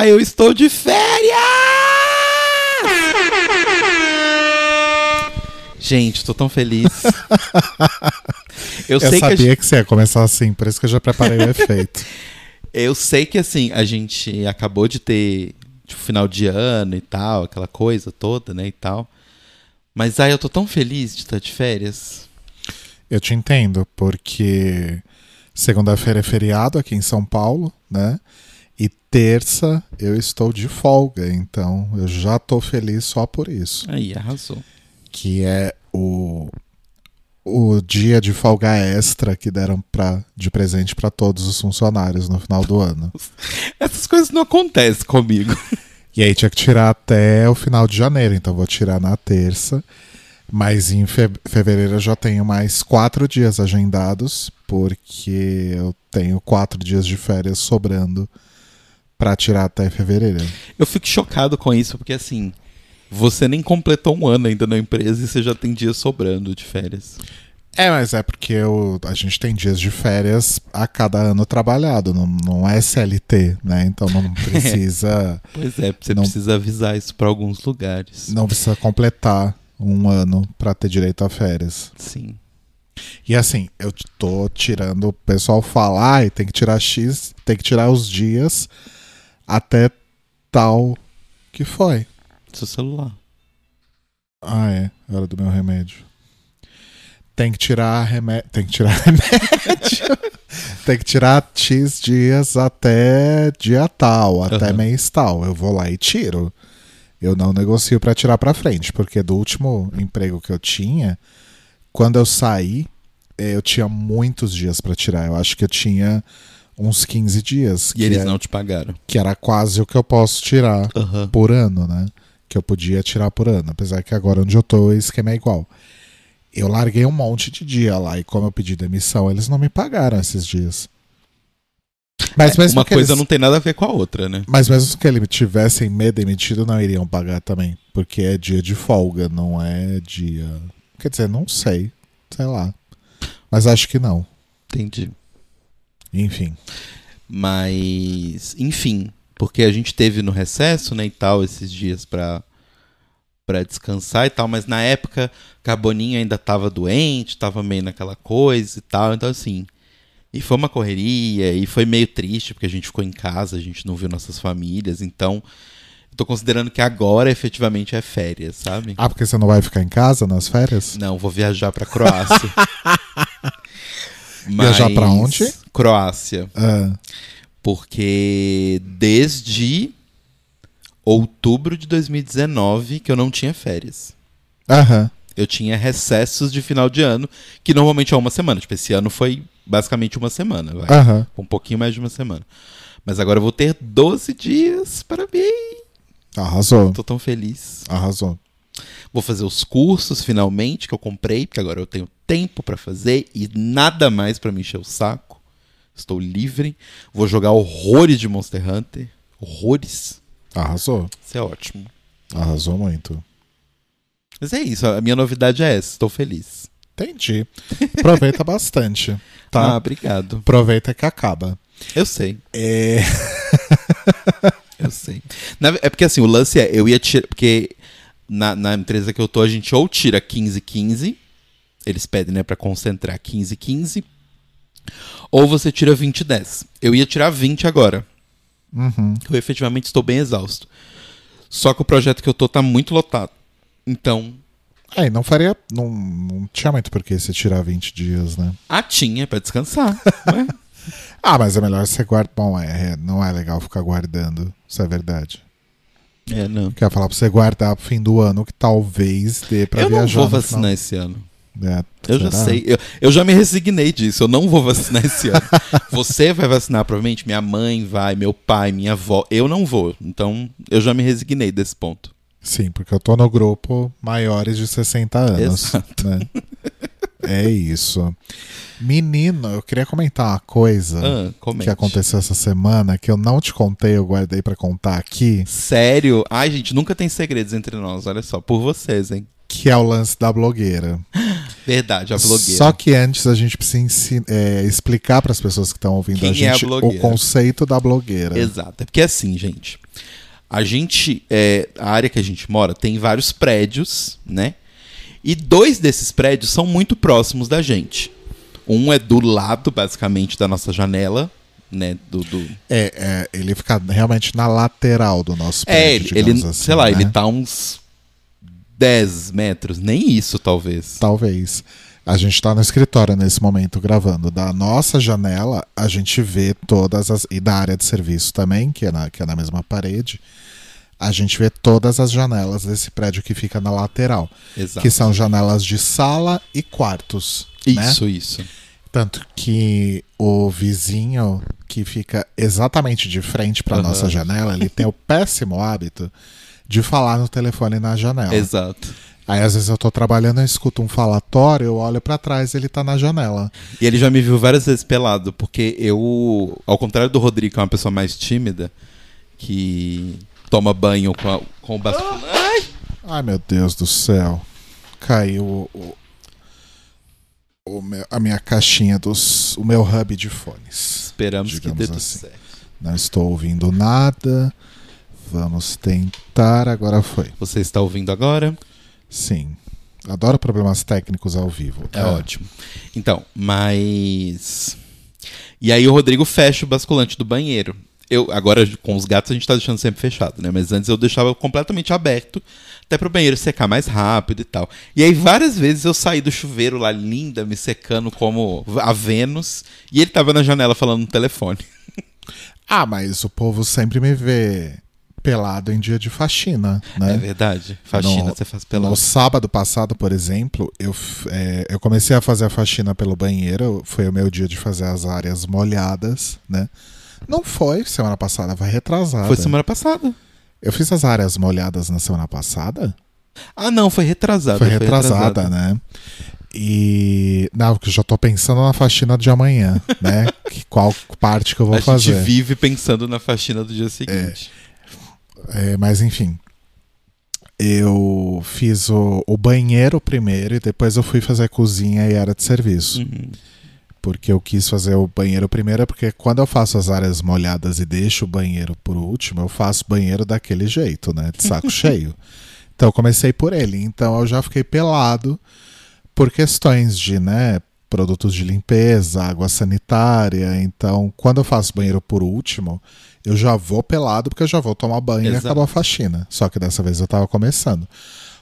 Olá, eu estou de férias! Gente, tô tão feliz. Eu, eu sei sabia que, que você ia começar assim, por isso que eu já preparei o efeito. eu sei que assim, a gente acabou de ter tipo, final de ano e tal, aquela coisa toda, né, e tal. Mas aí eu tô tão feliz de estar de férias. Eu te entendo, porque segunda-feira é feriado aqui em São Paulo, né? E terça eu estou de folga, então eu já tô feliz só por isso. Aí, arrasou. Que é o, o dia de folga extra que deram pra, de presente para todos os funcionários no final do ano. Essas coisas não acontecem comigo. E aí tinha que tirar até o final de janeiro, então vou tirar na terça. Mas em fe fevereiro eu já tenho mais quatro dias agendados, porque eu tenho quatro dias de férias sobrando para tirar até fevereiro. Eu fico chocado com isso, porque assim, você nem completou um ano ainda na empresa e você já tem dias sobrando de férias. É, mas é porque eu, a gente tem dias de férias a cada ano trabalhado, não, não é SLT, né? Então não precisa. pois é, você não, precisa avisar isso para alguns lugares. Não precisa completar um ano para ter direito a férias. Sim. E assim, eu tô tirando, o pessoal fala, ah, tem que tirar X, tem que tirar os dias até tal que foi. Seu celular. Ah, é. Hora do meu remédio. Tem que tirar remédio. Tem que tirar remédio. tem que tirar X dias até dia tal, até uhum. mês tal. Eu vou lá e tiro. Eu não negocio para tirar para frente, porque do último emprego que eu tinha, quando eu saí, eh, eu tinha muitos dias para tirar. Eu acho que eu tinha uns 15 dias. E eles é, não te pagaram. Que era quase o que eu posso tirar uhum. por ano, né? Que eu podia tirar por ano. Apesar que agora onde eu tô, o esquema é igual. Eu larguei um monte de dia lá e como eu pedi demissão, eles não me pagaram esses dias. Mas é, uma coisa eles... não tem nada a ver com a outra, né? Mas mesmo que eles tivessem me demitido, não iriam pagar também. Porque é dia de folga, não é dia. Quer dizer, não sei. Sei lá. Mas acho que não. Entendi. Enfim. Mas, enfim, porque a gente teve no recesso, né, e tal, esses dias para para descansar e tal, mas na época Carboninho ainda tava doente, tava meio naquela coisa e tal, então assim, e foi uma correria e foi meio triste porque a gente ficou em casa, a gente não viu nossas famílias, então tô considerando que agora efetivamente é férias, sabe? Ah, porque você não vai ficar em casa nas férias? Não, vou viajar para Croácia. Mas... Viajar para onde? Croácia. Ah. Porque desde outubro de 2019 que eu não tinha férias. Aham. Eu tinha recessos de final de ano, que normalmente é uma semana. Tipo, esse ano foi basicamente uma semana, vai. Aham. Um pouquinho mais de uma semana. Mas agora eu vou ter 12 dias. Parabéns! Arrasou. Tô tão feliz. Arrasou. Vou fazer os cursos finalmente que eu comprei, porque agora eu tenho tempo para fazer e nada mais para me encher o saco. Estou livre. Vou jogar horrores de Monster Hunter. Horrores. Arrasou. Isso é ótimo. Arrasou muito. Mas é isso, a minha novidade é essa, estou feliz. Entendi. Aproveita bastante. Tá? Ah, obrigado. Aproveita que acaba. Eu sei. É. eu sei. é porque assim, o lance é, eu ia tirar. Porque na, na empresa que eu tô, a gente ou tira 15-15, eles pedem, né, pra concentrar 15-15, ou você tira 20-10. Eu ia tirar 20 agora. Uhum. Eu efetivamente estou bem exausto. Só que o projeto que eu tô tá muito lotado. Então. É, não faria. Não, não tinha muito por que você tirar 20 dias, né? Ah, tinha, pra descansar. ah, mas é melhor você guardar. Bom, é, não é legal ficar guardando. Isso é verdade. É, não. Quer falar pra você guardar pro fim do ano que talvez dê pra eu viajar. Eu não vou vacinar final. esse ano. É, eu já sei. Eu, eu já me resignei disso. Eu não vou vacinar esse ano. Você vai vacinar, provavelmente. Minha mãe vai, meu pai, minha avó. Eu não vou. Então, eu já me resignei desse ponto. Sim, porque eu tô no grupo maiores de 60 anos. Exato. Né? é isso. Menino, eu queria comentar uma coisa ah, que aconteceu essa semana que eu não te contei, eu guardei para contar aqui. Sério? Ai, gente, nunca tem segredos entre nós, olha só, por vocês, hein? Que é o lance da blogueira. Verdade, a blogueira. Só que antes a gente precisa é, explicar para as pessoas que estão ouvindo Quem a é a gente o conceito da blogueira. Exato. É porque assim, gente. A gente. é, a área que a gente mora tem vários prédios, né? E dois desses prédios são muito próximos da gente. Um é do lado, basicamente, da nossa janela, né? Do. do... É, é, ele fica realmente na lateral do nosso É, prédio, ele, ele- assim, sei lá, né? ele tá uns 10 metros, nem isso, talvez. Talvez. A gente tá no escritório nesse momento gravando. Da nossa janela, a gente vê todas as. E da área de serviço também, que é na, que é na mesma parede. A gente vê todas as janelas desse prédio que fica na lateral. Exato. Que são janelas de sala e quartos. né? Isso, isso. Tanto que o vizinho que fica exatamente de frente para Aham. nossa janela, ele tem o péssimo hábito de falar no telefone na janela. Exato. Aí às vezes eu tô trabalhando, eu escuto um falatório, eu olho pra trás, ele tá na janela. E ele já me viu várias vezes pelado, porque eu, ao contrário do Rodrigo, que é uma pessoa mais tímida, que toma banho com, a- com o basculante. Ai! Ai meu Deus do céu. Caiu o, o- meu- a minha caixinha dos. o meu hub de fones. Esperamos que dê tudo assim. certo. Não estou ouvindo nada. Vamos tentar. Agora foi. Você está ouvindo agora? Sim. Adoro problemas técnicos ao vivo. É ótimo. Então, mas. E aí o Rodrigo fecha o basculante do banheiro. Eu, agora, com os gatos, a gente tá deixando sempre fechado, né? Mas antes eu deixava completamente aberto, até pro banheiro secar mais rápido e tal. E aí, várias vezes eu saí do chuveiro lá, linda, me secando como a Vênus, e ele tava na janela falando no telefone. Ah, mas o povo sempre me vê pelado em dia de faxina, né? É verdade. Faxina, No- você faz No pela. sábado passado, por exemplo, eu, é, eu comecei a fazer a faxina pelo banheiro. Foi o meu dia de fazer as áreas molhadas, né? Não foi semana passada, foi retrasada. Foi semana passada. Eu fiz as áreas molhadas na semana passada? Ah, não, foi retrasada. foi retrasada, né? E. Não, porque eu já tô pensando na faxina de amanhã, né? Que- Qual parte que eu vou a fazer. gente vive pensando na faxina do dia seguinte. É, mas enfim. Eu fiz o, o banheiro primeiro e depois eu fui fazer a cozinha e área de serviço. Uhum. Porque eu quis fazer o banheiro primeiro, porque quando eu faço as áreas molhadas e deixo o banheiro por último, eu faço banheiro daquele jeito, né? De saco cheio. Então eu comecei por ele. Então eu já fiquei pelado por questões de, né? Produtos de limpeza, água sanitária. Então, quando eu faço banheiro por último, eu já vou pelado porque eu já vou tomar banho Exato. e acabou a faxina. Só que dessa vez eu tava começando.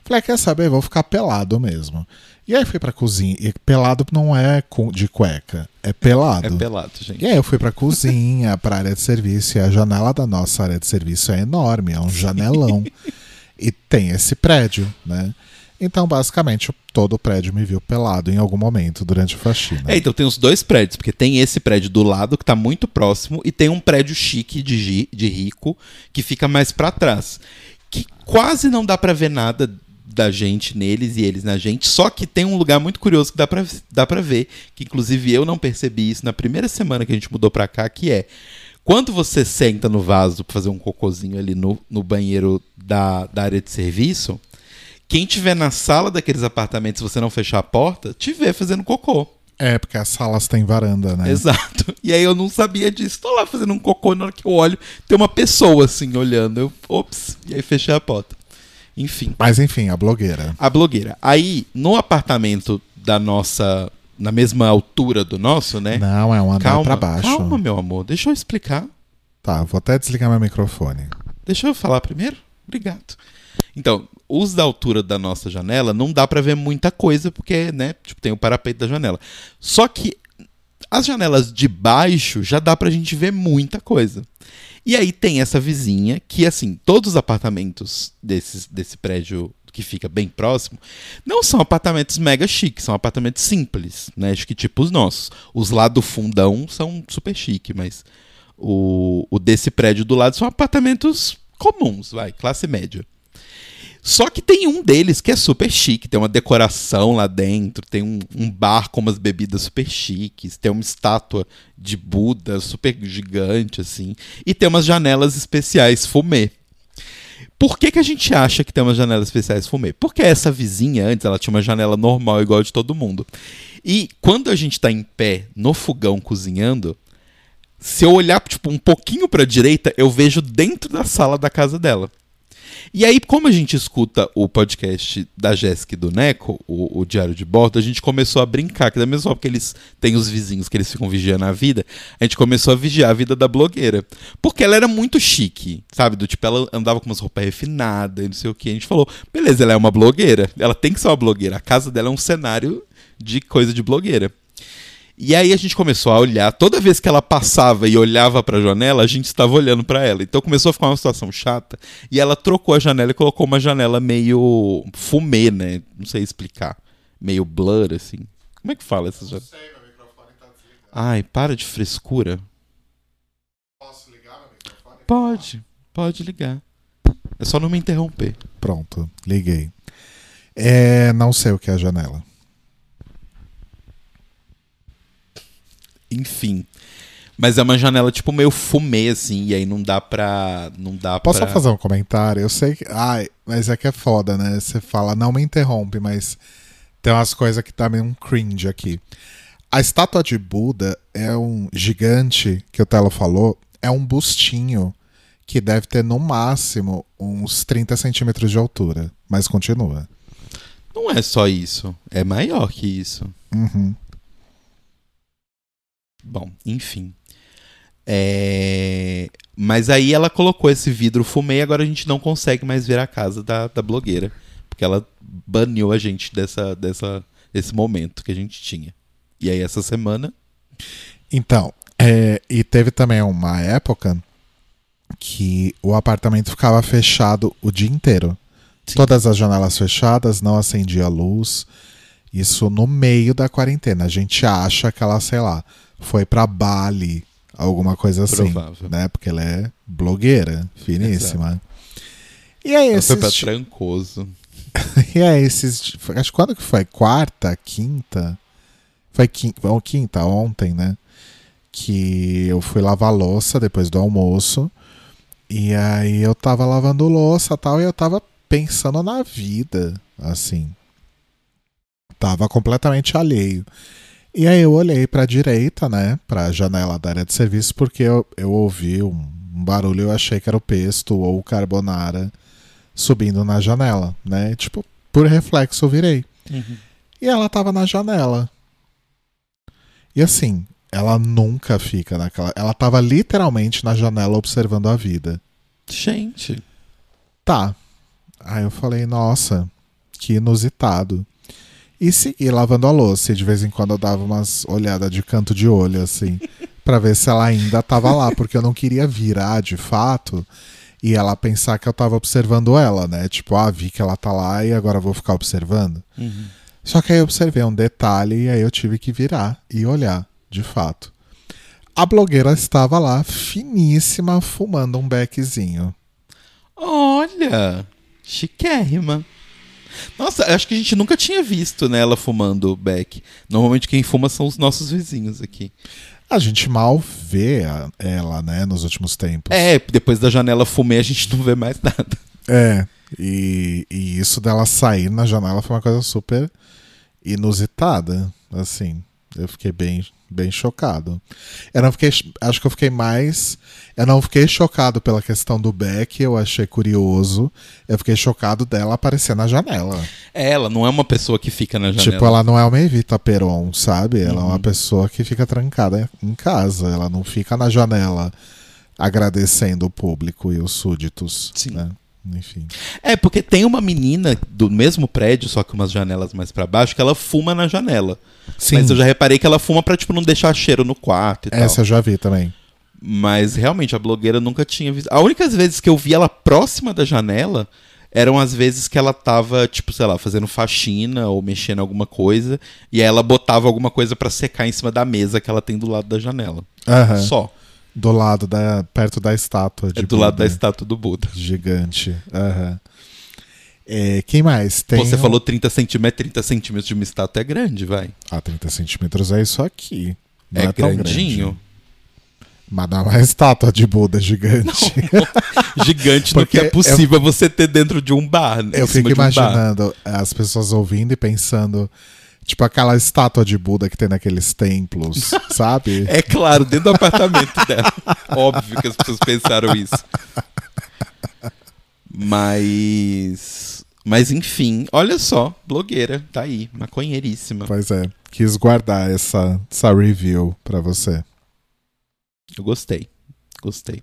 Falei, "Ah, quer saber? Vou ficar pelado mesmo. E aí fui pra cozinha. E pelado não é de cueca, é pelado. É pelado, gente. E aí eu fui pra cozinha, pra área de serviço, e a janela da nossa área de serviço é enorme, é um janelão. e tem esse prédio, né? Então, basicamente, todo o prédio me viu pelado em algum momento durante a faxina. É, então tem os dois prédios, porque tem esse prédio do lado que tá muito próximo e tem um prédio chique de, de rico que fica mais pra trás, que quase não dá pra ver nada da gente neles e eles na gente, só que tem um lugar muito curioso que dá pra, dá pra ver, que inclusive eu não percebi isso na primeira semana que a gente mudou pra cá, que é quando você senta no vaso pra fazer um cocôzinho ali no, no banheiro da, da área de serviço, quem tiver na sala daqueles apartamentos, se você não fechar a porta, te vê fazendo cocô. É, porque as salas têm varanda, né? Exato. E aí eu não sabia disso. Tô lá fazendo um cocô, na hora que eu olho, tem uma pessoa assim olhando. Eu, ops, e aí fechei a porta. Enfim, Mas enfim, a blogueira. a blogueira. Aí, no apartamento da nossa. Na mesma altura do nosso, né? Não, é um andar calma, pra baixo. calma, meu amor. Deixa eu explicar. Tá, vou até desligar meu microfone. Deixa eu falar primeiro? Obrigado. Então, os da altura da nossa janela não dá pra ver muita coisa, porque, né, tipo, tem o parapeito da janela. Só que as janelas de baixo já dá pra gente ver muita coisa. E aí tem essa vizinha que, assim, todos os apartamentos desses, desse prédio que fica bem próximo não são apartamentos mega chiques, são apartamentos simples, né? Acho que tipo os nossos. Os lá do fundão são super chique, mas o, o desse prédio do lado são apartamentos comuns, vai, classe média. Só que tem um deles que é super chique, tem uma decoração lá dentro, tem um, um bar com umas bebidas super chiques, tem uma estátua de Buda super gigante, assim, e tem umas janelas especiais fumê. Por que, que a gente acha que tem umas janelas especiais fumê? Porque essa vizinha antes, ela tinha uma janela normal igual a de todo mundo. E quando a gente tá em pé no fogão cozinhando, se eu olhar tipo um pouquinho para a direita, eu vejo dentro da sala da casa dela. E aí, como a gente escuta o podcast da Jéssica e do Neco, o, o, Diário de Bordo, a gente começou a brincar, que da mesma forma que eles têm os vizinhos que eles ficam vigiando a vida, a gente começou a vigiar a vida da blogueira. Porque ela era muito chique, sabe? Do tipo, ela andava com umas roupas refinadas e não sei o que. A gente falou, beleza, ela é uma blogueira, ela tem que ser uma blogueira. A casa dela é um cenário de coisa de blogueira. E aí a gente começou a olhar, toda vez que ela passava e olhava para a janela, a gente estava olhando para ela. Então começou a ficar uma situação chata, e ela trocou a janela e colocou uma janela meio fumê, né? Não sei explicar. Meio blur assim. Como é que fala essas janelas? Não sei, meu microfone tá desligado. Ai, para de frescura. Posso ligar meu microfone? Pode, pode ligar. É só não me interromper. Pronto, liguei. É, não sei o que é a janela. Enfim. Mas é uma janela tipo meio fumê, assim, e aí não dá pra. Não dá Posso pra... só fazer um comentário? Eu sei que. Ai, mas é que é foda, né? Você fala, não me interrompe, mas tem umas coisas que tá meio um cringe aqui. A estátua de Buda é um gigante, que o Telo falou, é um bustinho que deve ter no máximo uns 30 centímetros de altura. Mas continua. Não é só isso. É maior que isso. Uhum. Bom, enfim. É... Mas aí ela colocou esse vidro fumê e agora a gente não consegue mais ver a casa da, da blogueira. Porque ela baniu a gente dessa, dessa, desse momento que a gente tinha. E aí essa semana. Então, é, e teve também uma época que o apartamento ficava fechado o dia inteiro. Sim. Todas as janelas fechadas, não acendia luz. Isso no meio da quarentena. A gente acha que ela, sei lá, foi para Bali, alguma coisa assim, Provável. né? Porque ela é blogueira, finíssima. Exato. E aí esses... Foi pra Trancoso. e aí esses... Acho que quando que foi? Quarta, quinta? Foi quinta, ou quinta, ontem, né? Que eu fui lavar louça depois do almoço. E aí eu tava lavando louça tal, e eu tava pensando na vida, assim. Tava completamente alheio. E aí eu olhei para a direita, né, para a janela da área de serviço, porque eu, eu ouvi um, um barulho, eu achei que era o pesto ou o carbonara subindo na janela, né? Tipo, por reflexo eu virei. Uhum. E ela tava na janela. E assim, ela nunca fica naquela. Ela tava literalmente na janela observando a vida. Gente. Tá. Aí eu falei, nossa, que inusitado. E seguir lavando a louça. E de vez em quando eu dava umas olhadas de canto de olho, assim, para ver se ela ainda tava lá, porque eu não queria virar de fato e ela pensar que eu tava observando ela, né? Tipo, ah, vi que ela tá lá e agora vou ficar observando. Uhum. Só que aí eu observei um detalhe e aí eu tive que virar e olhar, de fato. A blogueira estava lá, finíssima, fumando um beckzinho. Olha, chiquérrima. Nossa, acho que a gente nunca tinha visto né, ela fumando beck. Normalmente quem fuma são os nossos vizinhos aqui. A gente mal vê ela, né, nos últimos tempos. É, depois da janela fumê a gente não vê mais nada. É, e, e isso dela sair na janela foi uma coisa super inusitada, assim. Eu fiquei bem, bem chocado. Eu não fiquei, acho que eu fiquei mais, eu não fiquei chocado pela questão do Beck, eu achei curioso. Eu fiquei chocado dela aparecer na janela. É, ela não é uma pessoa que fica na janela. Tipo, ela não é uma Evita Peron, sabe? Ela uhum. é uma uhum. pessoa que fica trancada em casa, ela não fica na janela agradecendo o público e os súditos, Sim. né? Enfim. É, porque tem uma menina do mesmo prédio, só que umas janelas mais para baixo, que ela fuma na janela. Sim. Mas eu já reparei que ela fuma pra, tipo, não deixar cheiro no quarto e Essa tal. Essa eu já vi também. Mas realmente a blogueira nunca tinha visto. A única vezes que eu vi ela próxima da janela eram as vezes que ela tava, tipo, sei lá, fazendo faxina ou mexendo alguma coisa, e aí ela botava alguma coisa para secar em cima da mesa que ela tem do lado da janela. Uhum. Só. Do lado da. perto da estátua. é do Buda. lado da estátua do Buda. Gigante. Uhum. É, quem mais? Tem Você um... falou 30 centímetros, 30 centímetros de uma estátua é grande, vai. Ah, 30 centímetros é isso aqui. Não é, é grandinho. Mas não é uma estátua de Buda gigante. gigante do que Porque é possível você ter dentro de um bar. né? Eu fico de um imaginando as pessoas ouvindo e pensando, tipo aquela estátua de Buda que tem naqueles templos, sabe? É claro, dentro do apartamento dela. Óbvio que as pessoas pensaram isso. Mas. Mas enfim, olha só, blogueira, tá aí, maconheiríssima. Pois é, quis guardar essa, essa review pra você. Eu gostei. Gostei.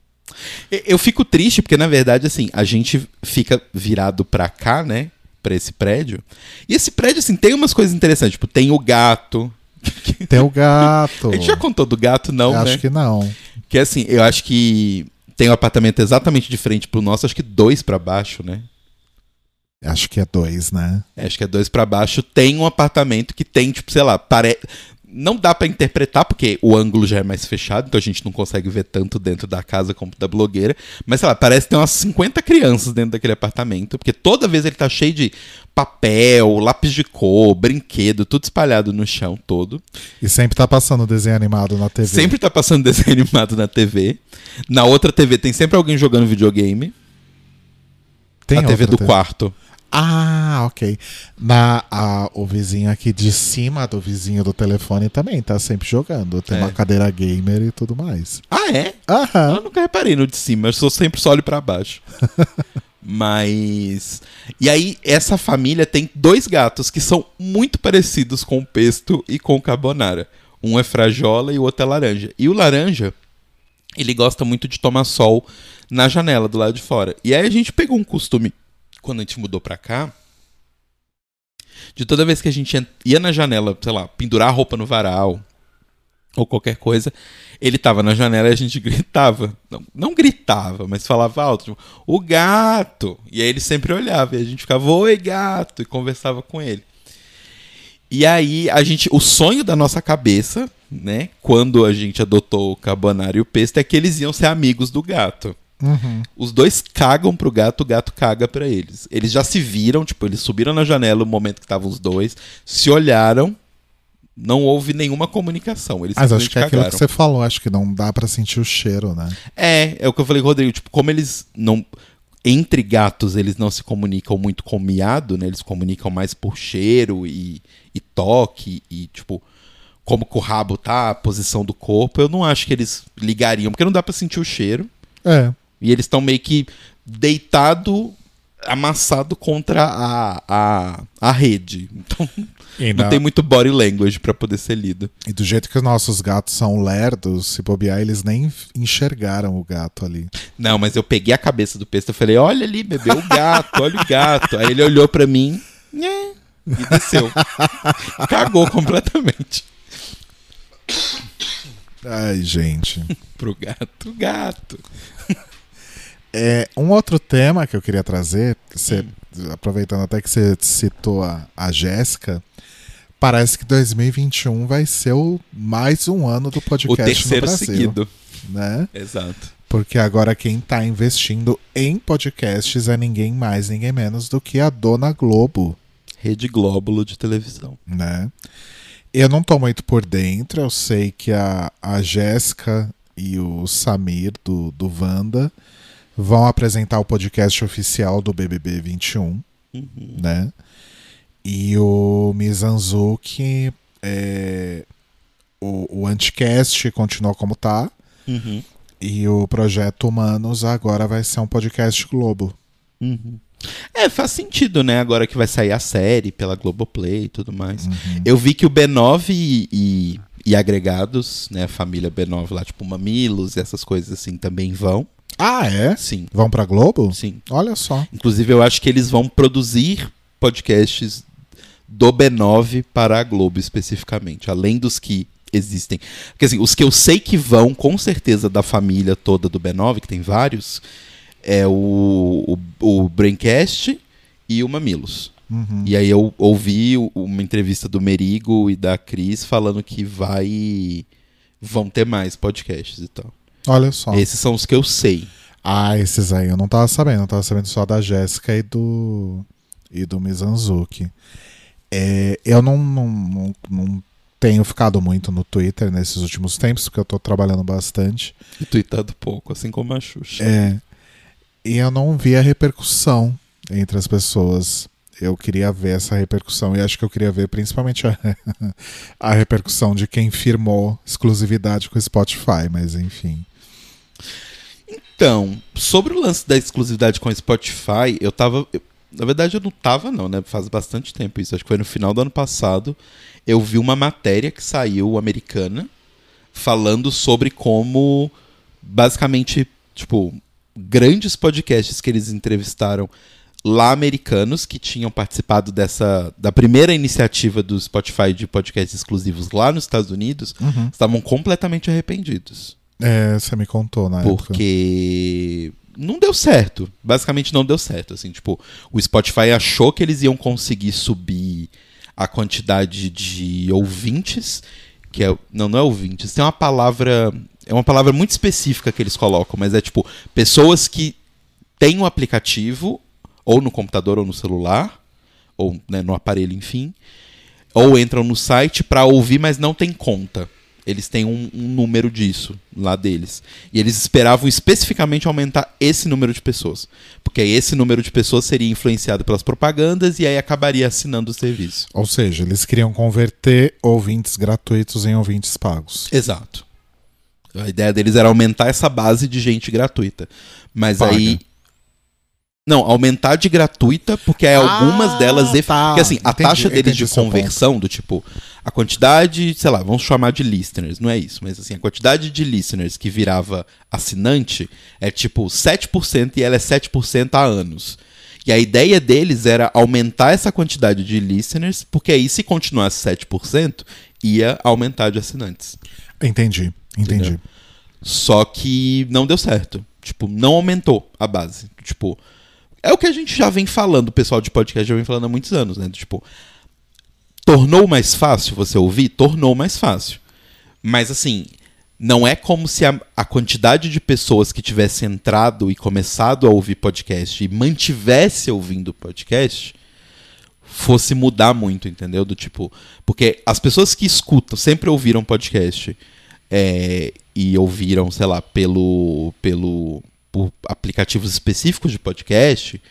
Eu fico triste porque, na verdade, assim, a gente fica virado pra cá, né? Pra esse prédio. E esse prédio, assim, tem umas coisas interessantes. Tipo, tem o gato. Tem o gato. A gente já contou do gato, não, Eu né? Acho que não. Que assim, eu acho que tem um apartamento exatamente de frente pro nosso, acho que dois pra baixo, né? Acho que é dois, né? Acho que é dois pra baixo. Tem um apartamento que tem, tipo, sei lá, pare... não dá pra interpretar porque o ângulo já é mais fechado, então a gente não consegue ver tanto dentro da casa como da blogueira. Mas sei lá, parece ter umas 50 crianças dentro daquele apartamento, porque toda vez ele tá cheio de papel, lápis de cor, brinquedo, tudo espalhado no chão todo. E sempre tá passando desenho animado na TV. Sempre tá passando desenho animado na TV. Na outra TV tem sempre alguém jogando videogame. tem a TV do quarto. Ah, ok. Na, a, o vizinho aqui de cima do vizinho do telefone também tá sempre jogando. Tem É. uma cadeira gamer e tudo mais. Ah, é? Aham. Eu nunca reparei no de cima, eu sou sempre só olho pra baixo. Mas. E aí, essa família tem dois gatos que são muito parecidos com o pesto e com o carbonara. Um é frajola e o outro é laranja. E o laranja, ele gosta muito de tomar sol na janela do lado de fora. E aí a gente pegou um costume, quando a gente mudou pra cá, de toda vez que a gente en- ia na janela, sei lá, pendurar a roupa no varal ou qualquer coisa, ele tava na janela e a gente gritava. Não, não gritava, mas falava alto, tipo, o gato! E aí ele sempre olhava e a gente ficava, oi gato! E conversava com ele. E aí a gente, o sonho da nossa cabeça, né, quando a gente adotou o carbonara e o pesto, é que eles iam ser amigos do gato. Uhum. Os dois cagam pro gato, o gato caga pra eles. Eles já se viram, tipo, eles subiram na janela no momento que estavam os dois, se olharam, não houve nenhuma comunicação. Eles Mas acho que é aquilo que você falou. Acho que não dá pra sentir o cheiro, né? É, é o que eu falei Rodrigo, tipo, como eles não entre gatos eles não se comunicam muito com miado, né? Eles comunicam mais por cheiro e, e toque e tipo como que o rabo tá, a posição do corpo. Eu não acho que eles ligariam, porque não dá pra sentir o cheiro. É. E eles estão meio que deitado, amassado contra a, a, a rede. Então E, não na- tem muito body language pra poder ser lido. e do jeito que os nossos gatos são lerdos, se bobear, eles nem enxergaram o gato ali. Não, mas eu peguei a cabeça do pesto e falei: olha ali, bebê, o gato, olha o gato. Aí ele olhou pra mim e desceu. Cagou completamente Ai, gente. pro gato. Gato. É, um outro tema que eu queria trazer, você- aproveitando até que você citou a, a Jéssica, parece que 2021 vai ser o, mais um ano do O podcast no terceiro Brasil, seguido. né? Exato. Porque agora quem tá investindo em podcasts é ninguém mais, ninguém menos do que a Dona Globo, Rede Glóbulo de televisão. né? Eu não tô muito por dentro, eu sei que a, a Jéssica e o Samir do, do Wanda vão apresentar o podcast oficial do BBB 21, Uhum. né? E o Mizanzuki, é, o, o Anticast continua como tá, Uhum. e o Projeto Humanos agora vai ser um podcast Globo. Uhum. É, faz sentido, né? Agora que vai sair a série pela Globoplay e tudo mais. Uhum. Eu vi que o B9 e, e, e agregados, né? A família B9 lá, tipo Mamilos e essas coisas assim, também vão. Ah, é? Sim, Vão pra Globo? sim. Olha só. Inclusive, eu acho que eles vão produzir podcasts do B9 para a Globo especificamente, além dos que existem. Porque assim, os que eu sei que vão, com certeza, da família toda do B9, que tem vários, é o, o, o Braincast e o Mamilos. Uhum. E aí eu ouvi uma entrevista do Merigo e da Cris falando que vai. vão ter mais podcasts e tal. Olha só. Esses são os que eu sei. Ah, esses aí eu não tava sabendo. Eu tava sabendo só da Jéssica e do. e do Mizanzuki. É, eu não, não, não, não tenho ficado muito no Twitter nesses últimos tempos, porque eu tô trabalhando bastante. E tweetado pouco, assim como a Xuxa. É. E eu não vi a repercussão entre as pessoas. Eu queria ver essa repercussão e acho que eu queria ver principalmente a, a repercussão de quem firmou exclusividade com o Spotify, mas enfim. Então, sobre o lance da exclusividade com o Spotify, eu tava. eu- na verdade, eu não tava, não, né? Faz bastante tempo isso. Acho que foi no final do ano passado. Eu vi uma matéria que saiu americana falando sobre como, basicamente, tipo, grandes podcasts que eles entrevistaram lá americanos que tinham participado dessa da primeira iniciativa do Spotify de podcasts exclusivos lá nos Estados Unidos estavam completamente arrependidos. É, você me contou na época. Porque não deu certo. Basicamente não deu certo. Assim, tipo, o Spotify achou que eles iam conseguir subir a quantidade de ouvintes. Que é. Não, não é ouvintes. Tem uma palavra. É uma palavra muito específica que eles colocam, mas é tipo, pessoas que têm um aplicativo, ou no computador ou no celular, ou né, no aparelho, enfim, ou entram no site para ouvir, mas não tem conta. Eles têm um, um número disso lá deles. E eles esperavam especificamente aumentar esse número de pessoas. Porque aí esse número de pessoas seria influenciado pelas propagandas e aí acabaria assinando o serviço. Ou seja, eles queriam converter ouvintes gratuitos em ouvintes pagos. Exato. A ideia deles era aumentar essa base de gente gratuita. Mas Paga. aí. Não, aumentar de gratuita, porque aí algumas Ah, delas. eff- tá. Porque assim, a Entendi, taxa deles de conversão, do tipo, a quantidade, sei lá, vamos chamar de listeners, não é isso, mas assim, a quantidade de listeners que virava assinante é tipo 7% e ela é 7% há anos. E a ideia deles era aumentar essa quantidade de listeners, porque aí se continuasse 7%, ia aumentar de assinantes. Entendi, entendi. Entendeu? Só que não deu certo. Tipo, não aumentou a base. Tipo, é o que a gente já vem falando, o pessoal de podcast já vem falando há muitos anos, né? Tipo, tornou mais fácil você ouvir? Tornou mais fácil. Mas assim, não é como se a, a quantidade de pessoas que tivesse entrado e começado a ouvir podcast e mantivesse ouvindo podcast fosse mudar muito, entendeu? Do tipo, porque as pessoas que escutam sempre ouviram podcast é, e ouviram, sei lá, pelo pelo por aplicativos específicos de podcast,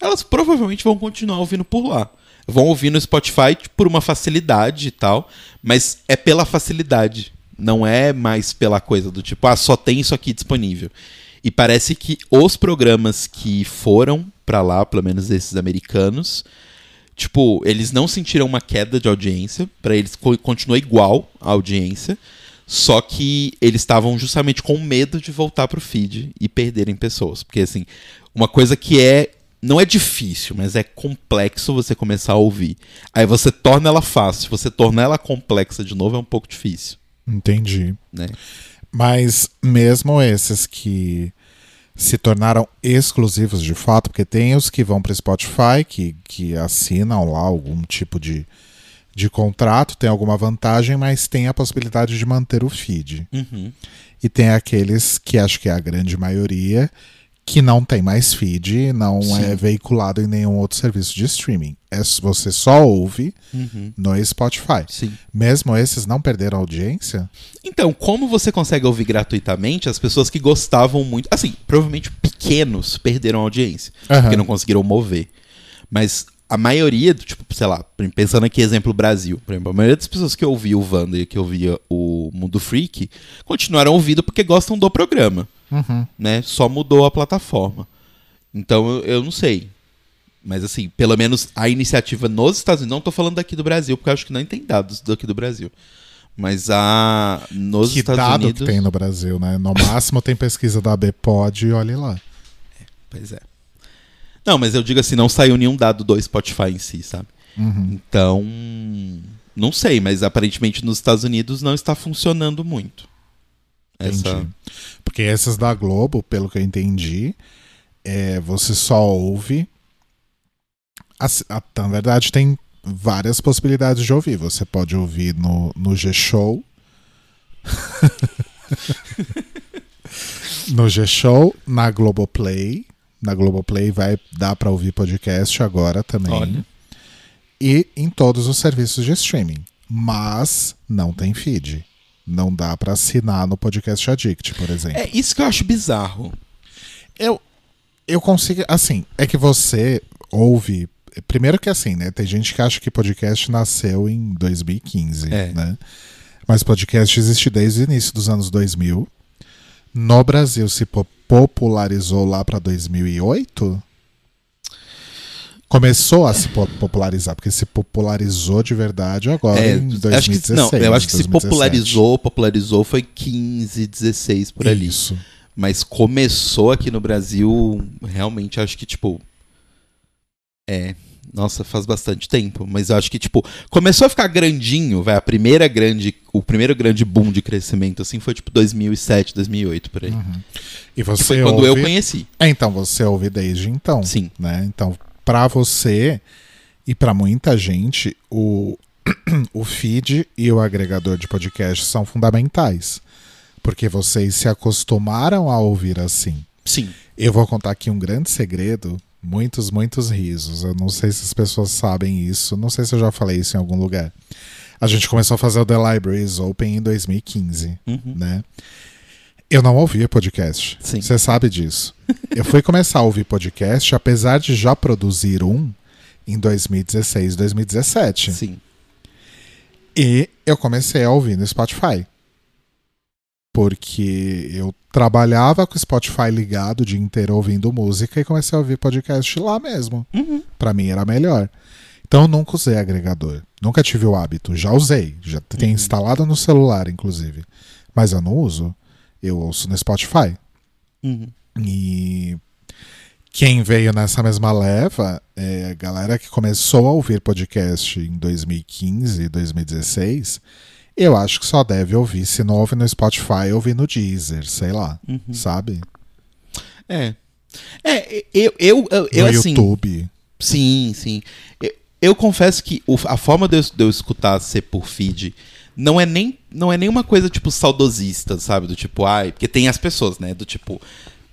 elas provavelmente vão continuar ouvindo por lá. Vão ouvir no Spotify por uma facilidade e tal, mas é pela facilidade, não é mais pela coisa do tipo, ah, só tem isso aqui disponível. E parece que os programas que foram pra lá, pelo menos esses americanos, tipo, eles não sentiram uma queda de audiência, Pra eles co- continua igual a audiência, só que eles estavam justamente com medo de voltar pro feed e perderem pessoas, porque assim, uma coisa que é não é difícil, mas é complexo você começar a ouvir. Aí você torna ela fácil, você torna ela complexa de novo é um pouco difícil, Entendi. né? Mas mesmo esses que se tornaram exclusivos de fato, porque tem os que vão para Spotify, que, que assinam lá algum tipo de, de contrato, tem alguma vantagem, mas tem a possibilidade de manter o feed. Uhum. E tem aqueles que acho que é a grande maioria que não tem mais feed, não Sim. é veiculado em nenhum outro serviço de streaming. É, você só ouve Uhum. no Spotify. Sim. Mesmo esses não perderam audiência? Então, como você consegue ouvir gratuitamente, as pessoas que gostavam muito. Assim, provavelmente pequenos perderam audiência. Aham. Porque não conseguiram mover. Mas a maioria, do tipo, sei lá, pensando aqui, exemplo Brasil, por exemplo, a maioria das pessoas que ouvia o Wanda e que ouvia o Mundo Freak continuaram ouvindo porque gostam do programa. Uhum. né? Só mudou a plataforma. Então eu, eu não sei. Mas assim, pelo menos a iniciativa nos Estados Unidos, não tô falando daqui do Brasil, porque eu acho que nem tem dados daqui do Brasil. Mas a nos que Estados dado Unidos, que tem no Brasil, né? No máximo tem pesquisa da ABPOD e olhe lá. pois é. Não, mas eu digo assim, não saiu nenhum dado do Spotify em si, sabe? Uhum. Então, não sei, mas aparentemente nos Estados Unidos não está funcionando muito. Essa Entendi. Porque esses da Globo, pelo que eu entendi, é, você só ouve. A- na verdade, tem várias possibilidades de ouvir. Você pode ouvir no, no G-Show. no G-Show, na Globoplay. Na Globoplay vai dar pra ouvir podcast agora também. Olha. E em todos os serviços de streaming. Mas não tem feed. Não dá pra assinar no Podcast Addict, por exemplo. É isso que eu acho bizarro. Eu, Eu consigo. Assim, é que você ouve. Primeiro que assim, né? Tem gente que acha que podcast nasceu em 2015, É. né? Mas podcast existe desde o início dos anos 2000. No Brasil se po- popularizou lá para 2008. Começou a se po- popularizar, porque se popularizou de verdade agora É, em 2016. acho que, não, eu acho que se 2017. popularizou, popularizou foi 15, 16 por ali. Isso. Mas começou aqui no Brasil, realmente acho que, tipo. É. Nossa, faz bastante tempo. Mas eu acho que, tipo, começou a ficar grandinho, vai. A primeira grande. O primeiro grande boom de crescimento, assim, foi tipo 2007, 2008, por aí. E Que você foi quando eu ouve- conheci. É, então você ouve desde então. Sim. né? Então, pra você e pra muita gente, o, o feed e o agregador de podcast são fundamentais. Porque vocês se acostumaram a ouvir assim. Sim. Eu vou contar aqui um grande segredo. Muitos, muitos risos. Eu não sei se as pessoas sabem isso. Não sei se eu já falei isso em algum lugar. A gente começou a fazer o The Libraries Open em 2015, Uhum. né? Eu não ouvia podcast. Sim. Você sabe disso. Eu fui começar a ouvir podcast, apesar de já produzir um em 2016, 2017. Sim. E eu comecei a ouvir no Spotify. Porque eu trabalhava com o Spotify ligado o dia inteiro ouvindo música e comecei a ouvir podcast lá mesmo. Uhum. Pra mim era melhor. Então eu nunca usei agregador. Nunca tive o hábito. Já usei. Já tenho instalado no celular, inclusive. Mas eu não uso. Eu ouço no Spotify. Uhum. E quem veio nessa mesma leva é a galera que começou a ouvir podcast em 2015, 2016. Eu acho que só deve ouvir, se não ouve no Spotify, ouvir no Deezer, sei lá, Uhum. sabe? É. É, eu, eu, eu, eu no assim. YouTube. Sim, sim. Eu, eu confesso que o- a forma de eu, de eu escutar ser por feed não é nem não é nenhuma coisa tipo saudosista, sabe? Do tipo, ai, porque tem as pessoas, né? Do tipo,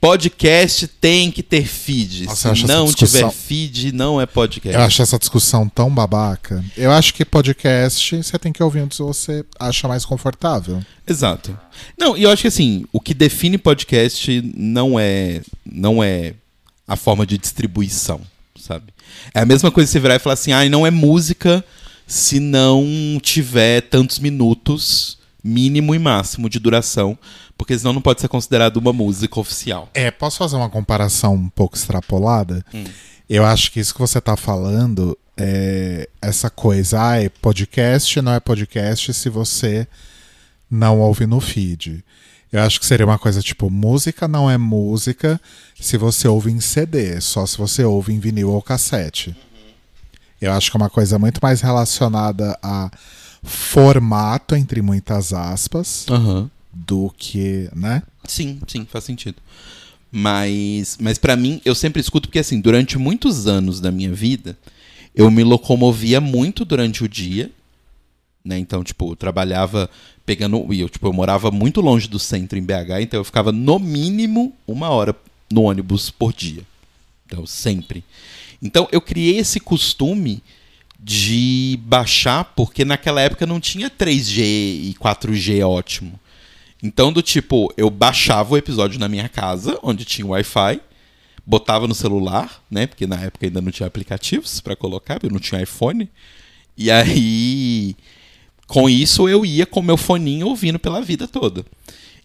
podcast tem que ter feed. Nossa, Se não discussão- tiver feed, não é podcast. Eu acho essa discussão tão babaca. Eu acho que podcast você tem que ouvir onde você acha mais confortável. Exato. Não, e eu acho que assim, o que define podcast não é não é a forma de distribuição, sabe? É a mesma coisa você virar e falar assim, ah, não é música se não tiver tantos minutos mínimo e máximo de duração, porque senão não pode ser considerado uma música oficial. É, posso fazer uma comparação um pouco extrapolada? Eu acho que isso que você tá falando é essa coisa, ah, é podcast não é podcast se você não ouve no feed. Eu acho que seria uma coisa tipo, música não é música se você ouve em CD, só se você ouve em vinil ou cassete. Eu acho que é uma coisa muito mais relacionada a formato, entre muitas aspas, Aham. do que, né? Sim, sim, faz sentido. Mas, mas para mim, eu sempre escuto porque, assim, durante muitos anos da minha vida, eu me locomovia muito durante o dia, né? Então, tipo, eu trabalhava pegando. E eu, tipo, eu morava muito longe do centro em BH, então eu ficava no mínimo uma hora no ônibus por dia. Então, sempre. Então, eu criei esse costume de baixar, porque naquela época não tinha 3G e 4G ótimo. Então, do tipo, eu baixava o episódio na minha casa, onde tinha Wi-Fi, botava no celular, né? Porque na época ainda não tinha aplicativos pra colocar, eu não tinha iPhone. E aí, com isso, eu ia com meu foninho ouvindo pela vida toda.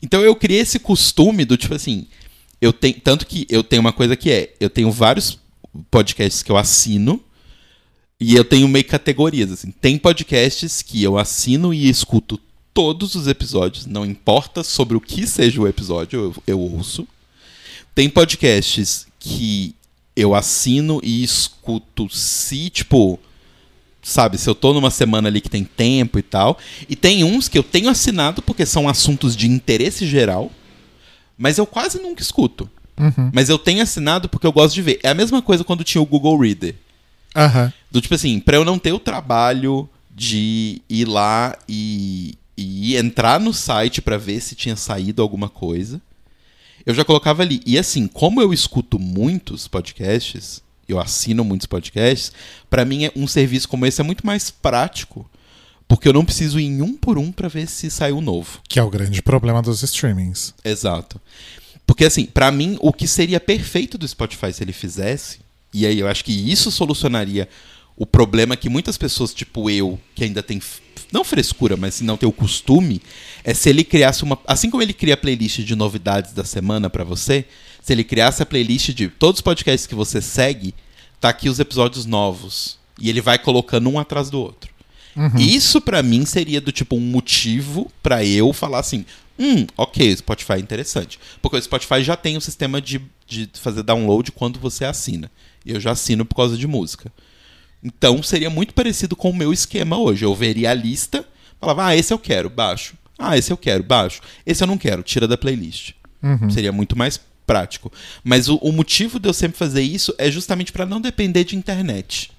Então, eu criei esse costume do tipo assim. Eu tenho, tanto que eu tenho uma coisa que é: eu tenho vários podcasts que eu assino. E eu tenho meio categorias, assim. Tem podcasts que eu assino e escuto todos os episódios, não importa sobre o que seja o episódio, eu, eu ouço. Tem podcasts que eu assino e escuto se, tipo, sabe, se eu tô numa semana ali que tem tempo e tal. E tem uns que eu tenho assinado porque são assuntos de interesse geral, mas eu quase nunca escuto. Uhum. Mas eu tenho assinado porque eu gosto de ver. É a mesma coisa quando tinha o Google Reader. Aham. Do tipo assim, pra eu não ter o trabalho de ir lá e, e entrar no site pra ver se tinha saído alguma coisa, eu já colocava ali. E assim, como eu escuto muitos podcasts, eu assino muitos podcasts, pra mim é- um serviço como esse é muito mais prático, porque eu não preciso ir em um por um pra ver se saiu novo. Que é o grande problema dos streamings. Exato. Porque, assim, pra mim, o que seria perfeito do Spotify se ele fizesse, e aí eu acho que isso solucionaria o problema que muitas pessoas, tipo eu, que ainda tem. Não frescura, mas se não tem o costume, é se ele criasse uma. Assim como ele cria a playlist de novidades da semana pra você, se ele criasse a playlist de todos os podcasts que você segue, tá aqui os episódios novos. E ele vai colocando um atrás do outro. Isso pra mim seria do tipo um motivo pra eu falar assim: hum, ok, o Spotify é interessante. Porque o Spotify já tem o sistema de, de fazer download quando você assina. E eu já assino por causa de música. Então seria muito parecido com o meu esquema hoje. Eu veria a lista, falava, ah, esse eu quero, baixo. Ah, esse eu quero, baixo. Esse eu não quero, tira da playlist. Seria muito mais prático. Mas o, o motivo de eu sempre fazer isso é justamente para não depender de internet.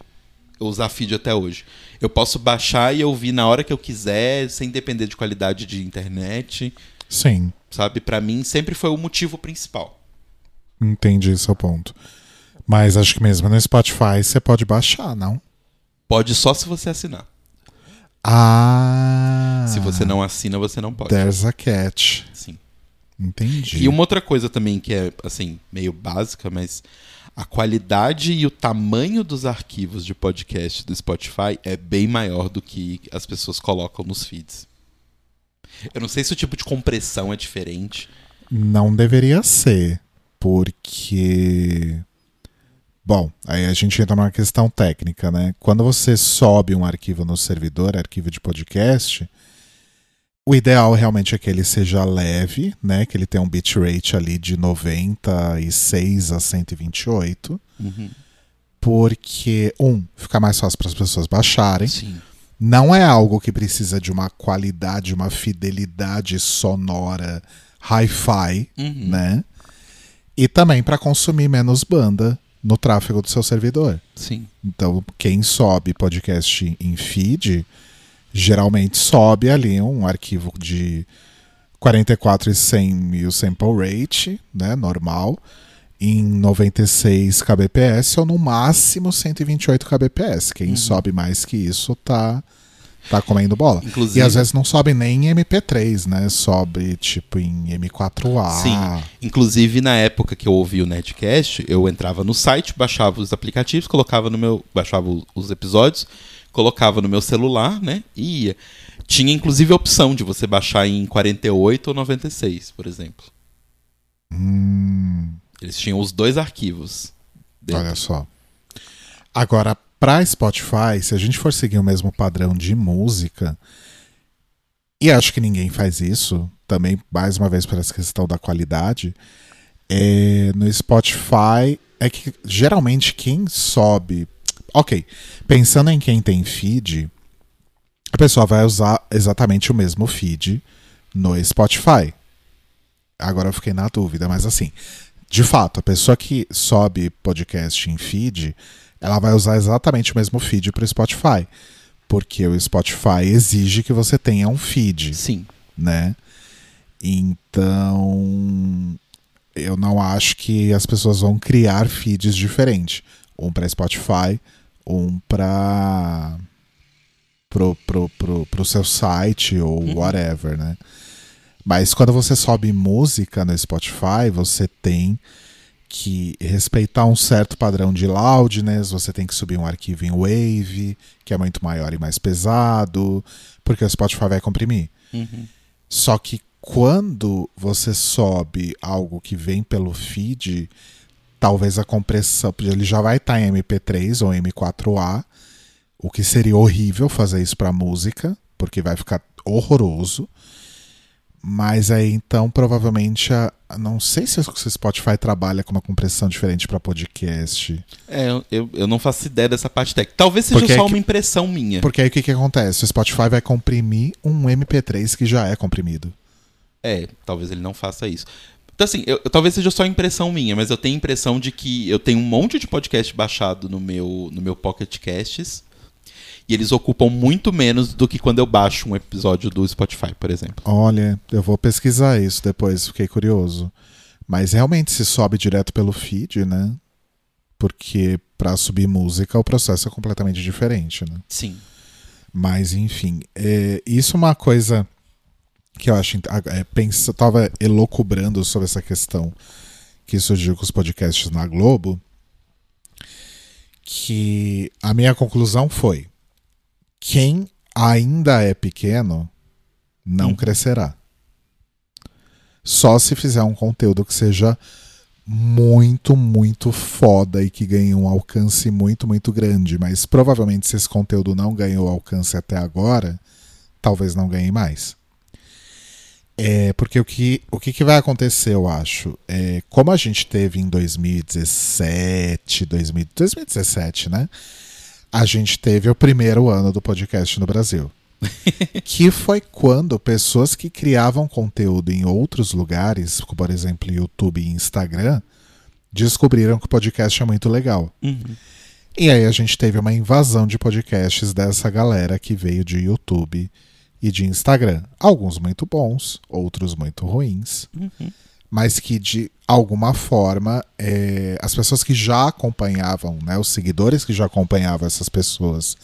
Eu usar feed até hoje. Eu posso baixar e ouvir na hora que eu quiser, sem depender de qualidade de internet. Sim, Sabe? Pra mim sempre foi o motivo principal. Entendi seu ponto. Mas acho que mesmo no Spotify você pode baixar, não? Pode só se você assinar. Ah. Se você não assina, você não pode. There's a catch. Sim. Entendi. E uma outra coisa também que é, assim, meio básica, mas a qualidade e o tamanho dos arquivos de podcast do Spotify é bem maior do que as pessoas colocam nos feeds. Eu não sei se o tipo de compressão é diferente. Não deveria ser, porque. Bom, aí a gente entra numa questão técnica, né? Quando você sobe um arquivo no servidor, arquivo de podcast, o ideal realmente é que ele seja leve, né? Que ele tenha um bitrate ali de 96 a 128, Uhum. porque, um, fica mais fácil para as pessoas baixarem. Sim. não é algo que precisa de uma qualidade, uma fidelidade sonora hi-fi, Uhum. né? E também para consumir menos banda no tráfego do seu servidor. Sim. Então, quem sobe podcast em feed, geralmente sobe ali um arquivo de 44 e 100 mil sample rate, né, normal, em 96 kbps ou no máximo 128 kbps. Quem sobe mais que isso tá tá comendo bola. Inclusive- E às vezes não sobe nem em MP3, né? Sobe tipo em M4A. Sim. Inclusive, na época que eu ouvi o Netcast, eu entrava no site, baixava os aplicativos, colocava no meu. baixava os episódios, colocava no meu celular, né? E ia. Tinha inclusive a opção de você baixar em 48 ou 96, por exemplo. Hum. Eles tinham os dois arquivos. dentro. Olha só. Agora, para Spotify, se a gente for seguir o mesmo padrão de música, e acho que ninguém faz isso, também mais uma vez por essa questão da qualidade, é, no Spotify é que geralmente quem sobe. Ok, pensando em quem tem feed, a pessoa vai usar exatamente o mesmo feed no Spotify. Agora eu fiquei na dúvida, mas assim, de fato, a pessoa que sobe podcast em feed, ela vai usar exatamente o mesmo feed para o Spotify. Porque o Spotify exige que você tenha um feed, Sim. né? Então, eu não acho que as pessoas vão criar feeds diferentes. Um para Spotify, um para pro, pro, pro, pro seu site ou whatever, né? Mas quando você sobe música no Spotify, você tem que respeitar um certo padrão de loudness, você tem que subir um arquivo em Wave, que é muito maior e mais pesado, porque o Spotify vai comprimir. Uhum. Só que quando você sobe algo que vem pelo feed, talvez a compressão, ele já vai estar em MP3 ou M4A, o que seria horrível fazer isso para música, porque vai ficar horroroso. Mas aí então provavelmente a, não sei se o Spotify trabalha com uma compressão diferente para podcast. É, eu- eu, eu não faço ideia dessa parte técnica. Talvez seja Porque é só que- uma impressão minha. Porque aí o que, que acontece? O Spotify vai comprimir um MP3 que já é comprimido. É, talvez ele não faça isso. Então, assim, eu- talvez seja só impressão minha, mas eu tenho a impressão de que eu tenho um monte de podcast baixado no meu, no meu Pocket Casts. E eles ocupam muito menos do que quando eu baixo um episódio do Spotify, por exemplo. Olha, eu vou pesquisar isso depois, fiquei curioso. Mas realmente se sobe direto pelo feed, né? Porque para subir música o processo é completamente diferente, né? Sim. Mas enfim, é, isso é uma coisa que eu acho. É, pensa, eu tava elocubrando sobre essa questão que surgiu com os podcasts na Globo. Que a minha conclusão foi: quem ainda é pequeno não hum. crescerá. Só se fizer um conteúdo que seja muito, muito foda e que ganhe um alcance muito, muito grande. Mas provavelmente, se esse conteúdo não ganhou alcance até agora, talvez não ganhe mais. É, porque o que, o que, que vai acontecer, eu acho, é, como a gente teve em 2017, 2000, 2017, né? A gente teve o primeiro ano do podcast no Brasil. que foi quando pessoas que criavam conteúdo em outros lugares, como por exemplo YouTube e Instagram, descobriram que o podcast é muito legal. Uhum. E aí a gente teve uma invasão de podcasts dessa galera que veio de YouTube e de Instagram. Alguns muito bons, outros muito ruins, uhum. Mas que de alguma forma é, as pessoas que já acompanhavam, né, os seguidores que já acompanhavam essas pessoas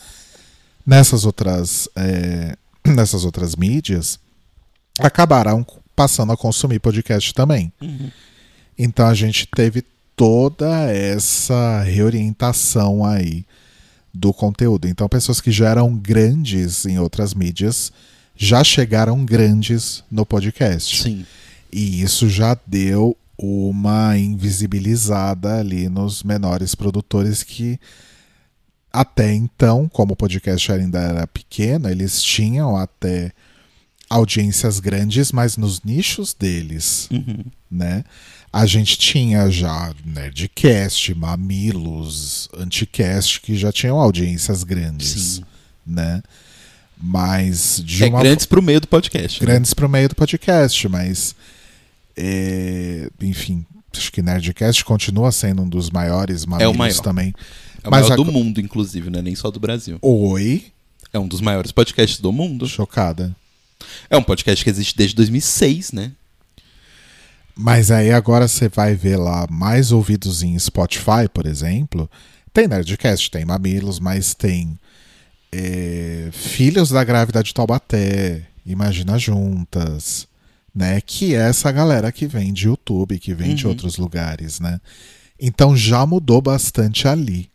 nessas outras, é, nessas outras mídias acabaram passando a consumir podcast também. Uhum. Então a gente teve toda essa reorientação aí do conteúdo. Então, pessoas que já eram grandes em outras mídias já chegaram grandes no podcast. Sim. E isso já deu uma invisibilizada ali nos menores produtores que até então, como o podcast ainda era pequeno, eles tinham até audiências grandes, mas nos nichos deles, uhum. né? A gente tinha já Nerdcast, Mamilos, Anticast, que já tinham audiências grandes, Sim. né? Mas de é uma... grandes pro meio do podcast. Né? Grandes né? pro meio do podcast, mas é... enfim, acho que Nerdcast continua sendo um dos maiores Mamilos é o maior. também. É o mas maior a... do mundo, inclusive, né? Nem só do Brasil. Oi? É um dos maiores podcasts do mundo. Chocada. É um podcast que existe desde 2006, né? Mas aí agora você vai ver lá mais ouvidos em Spotify, por exemplo. Tem Nerdcast, tem Mamilos, mas tem é, Filhos da Grávida de Taubaté, Imagina Juntas, né? Que é essa galera que vem de YouTube, que vem uhum. de outros lugares, né? Então já mudou bastante ali.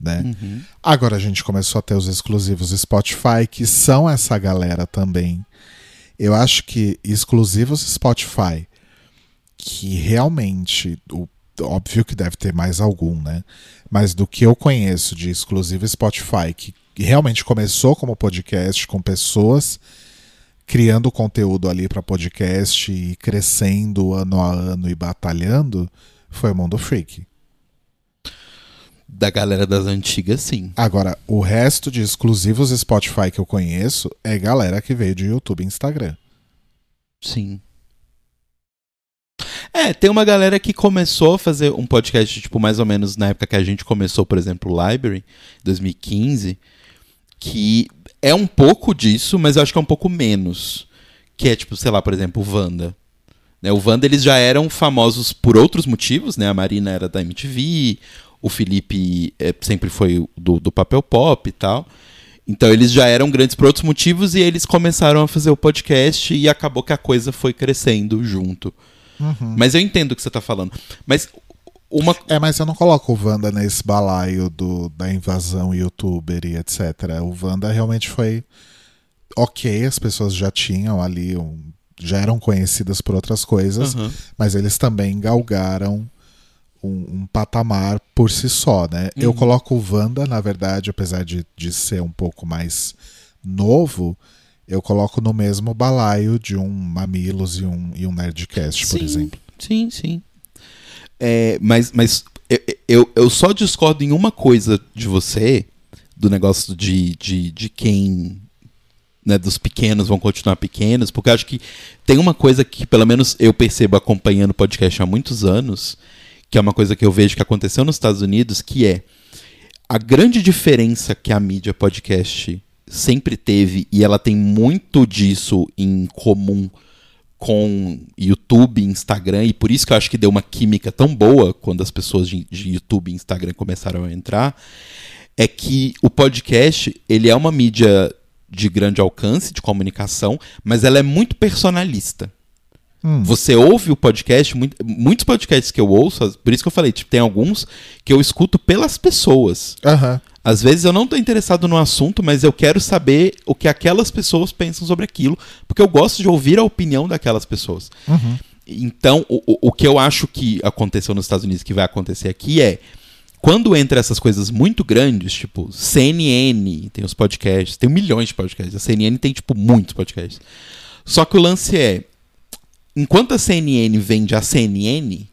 Né? Uhum. Agora a gente começou a ter os exclusivos Spotify, que são essa galera também. Eu acho que exclusivos Spotify que realmente, o, óbvio que deve ter mais algum, né? Mas do que eu conheço de exclusivo Spotify, que realmente começou como podcast, com pessoas criando conteúdo ali para podcast e crescendo ano a ano e batalhando, foi o Mundo Freak. Da galera das antigas, sim. Agora, o resto de exclusivos Spotify que eu conheço é galera que veio de YouTube e Instagram. Sim. É, tem uma galera que começou a fazer um podcast, tipo, mais ou menos na época que a gente começou, por exemplo, o Library, 2015, que é um pouco disso, mas eu acho que é um pouco menos. Que é, tipo, sei lá, por exemplo, o Wanda. Né, o Wanda, eles já eram famosos por outros motivos, né? A Marina era da MTV, o Felipe é, sempre foi do, do papel pop e tal. Então eles já eram grandes por outros motivos e eles começaram a fazer o podcast e acabou que a coisa foi crescendo junto. Uhum. Mas eu entendo o que você tá falando. Mas uma... É, mas eu não coloco o Wanda nesse balaio do, da invasão youtuber e etc. O Wanda realmente foi ok, as pessoas já tinham ali, um, já eram conhecidas por outras coisas, uhum. mas eles também galgaram um, um, patamar por si só, né? Uhum. Eu coloco o Wanda, na verdade, apesar de, de ser um pouco mais novo, eu coloco no mesmo balaio de um Mamilos e um, e um Nerdcast, sim, por exemplo. Sim, sim. É, mas mas eu, eu, eu, só discordo em uma coisa de você, do negócio de, de, de quem. Né, dos pequenos vão continuar pequenos, porque acho que tem uma coisa que, pelo menos, eu percebo acompanhando o podcast há muitos anos, que é uma coisa que eu vejo que aconteceu nos Estados Unidos, que é a grande diferença que a mídia podcast sempre teve, e ela tem muito disso em comum com YouTube, Instagram, e por isso que eu acho que deu uma química tão boa quando as pessoas de, de YouTube e Instagram começaram a entrar, é que o podcast, ele é uma mídia de grande alcance, de comunicação, mas ela é muito personalista. Hum. Você ouve o podcast, muito- muitos podcasts que eu ouço, por isso que eu falei, tipo, tem alguns que eu escuto pelas pessoas. Aham. Às vezes eu não tô interessado no assunto, mas eu quero saber o que aquelas pessoas pensam sobre aquilo, porque eu gosto de ouvir a opinião daquelas pessoas. Uhum. Então, o, o- o que eu acho que aconteceu nos Estados Unidos que vai acontecer aqui é quando entra essas coisas muito grandes, tipo CNN, tem os podcasts, tem milhões de podcasts. A CNN tem, tipo, muitos podcasts. Só que o lance é, enquanto a CNN vende a CNN,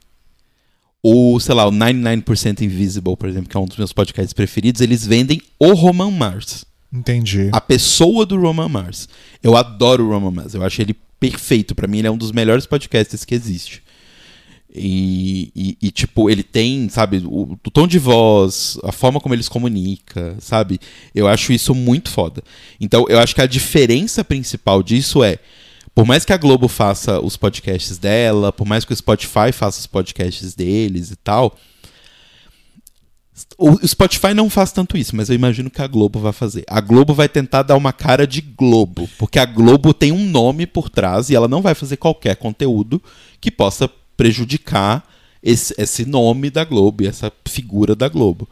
o, sei lá, o 99% Invisible, por exemplo, que é um dos meus podcasts preferidos, eles vendem o Roman Mars. Entendi. A pessoa do Roman Mars. Eu adoro o Roman Mars. Eu acho ele perfeito. Pra mim, ele é um dos melhores podcasts que existe. E, e- e, tipo, ele tem, sabe, o, o tom de voz, a forma como ele se comunica, sabe? Eu acho isso muito foda. Então, eu acho que a diferença principal disso é. Por mais que a Globo faça os podcasts dela, por mais que o Spotify faça os podcasts deles e tal, o Spotify não faz tanto isso, mas eu imagino que a Globo vai fazer. A Globo vai tentar dar uma cara de Globo, porque a Globo tem um nome por trás e ela não vai fazer qualquer conteúdo que possa prejudicar esse, esse nome da Globo essa figura da Globo.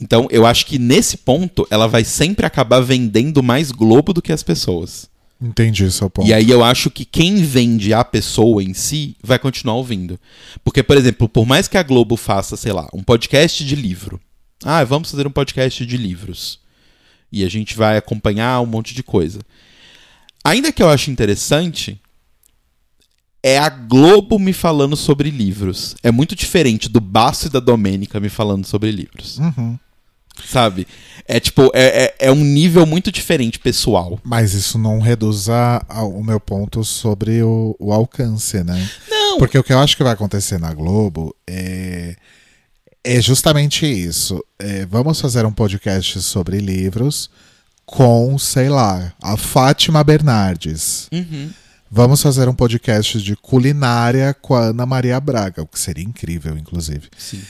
Então, eu acho que nesse ponto ela vai sempre acabar vendendo mais Globo do que as pessoas. Entendi seu ponto. E aí eu acho que quem vende a pessoa em si vai continuar ouvindo. Porque, por exemplo, por mais que a Globo faça, sei lá, um podcast de livro. Ah, vamos fazer um podcast de livros. E a gente vai acompanhar um monte de coisa. Ainda que eu ache interessante, é a Globo me falando sobre livros. É muito diferente do Baço e da Domênica me falando sobre livros. Uhum. Sabe? É tipo, é, é, é um nível muito diferente pessoal. Mas isso não reduz a- a- o meu ponto sobre o, o alcance, né? Não, Porque o que eu acho que vai acontecer na Globo é, é justamente isso. É, vamos fazer um podcast sobre livros com, sei lá, a Fátima Bernardes. Uhum. Vamos fazer um podcast de culinária com a Ana Maria Braga, o que seria incrível, inclusive. Sim.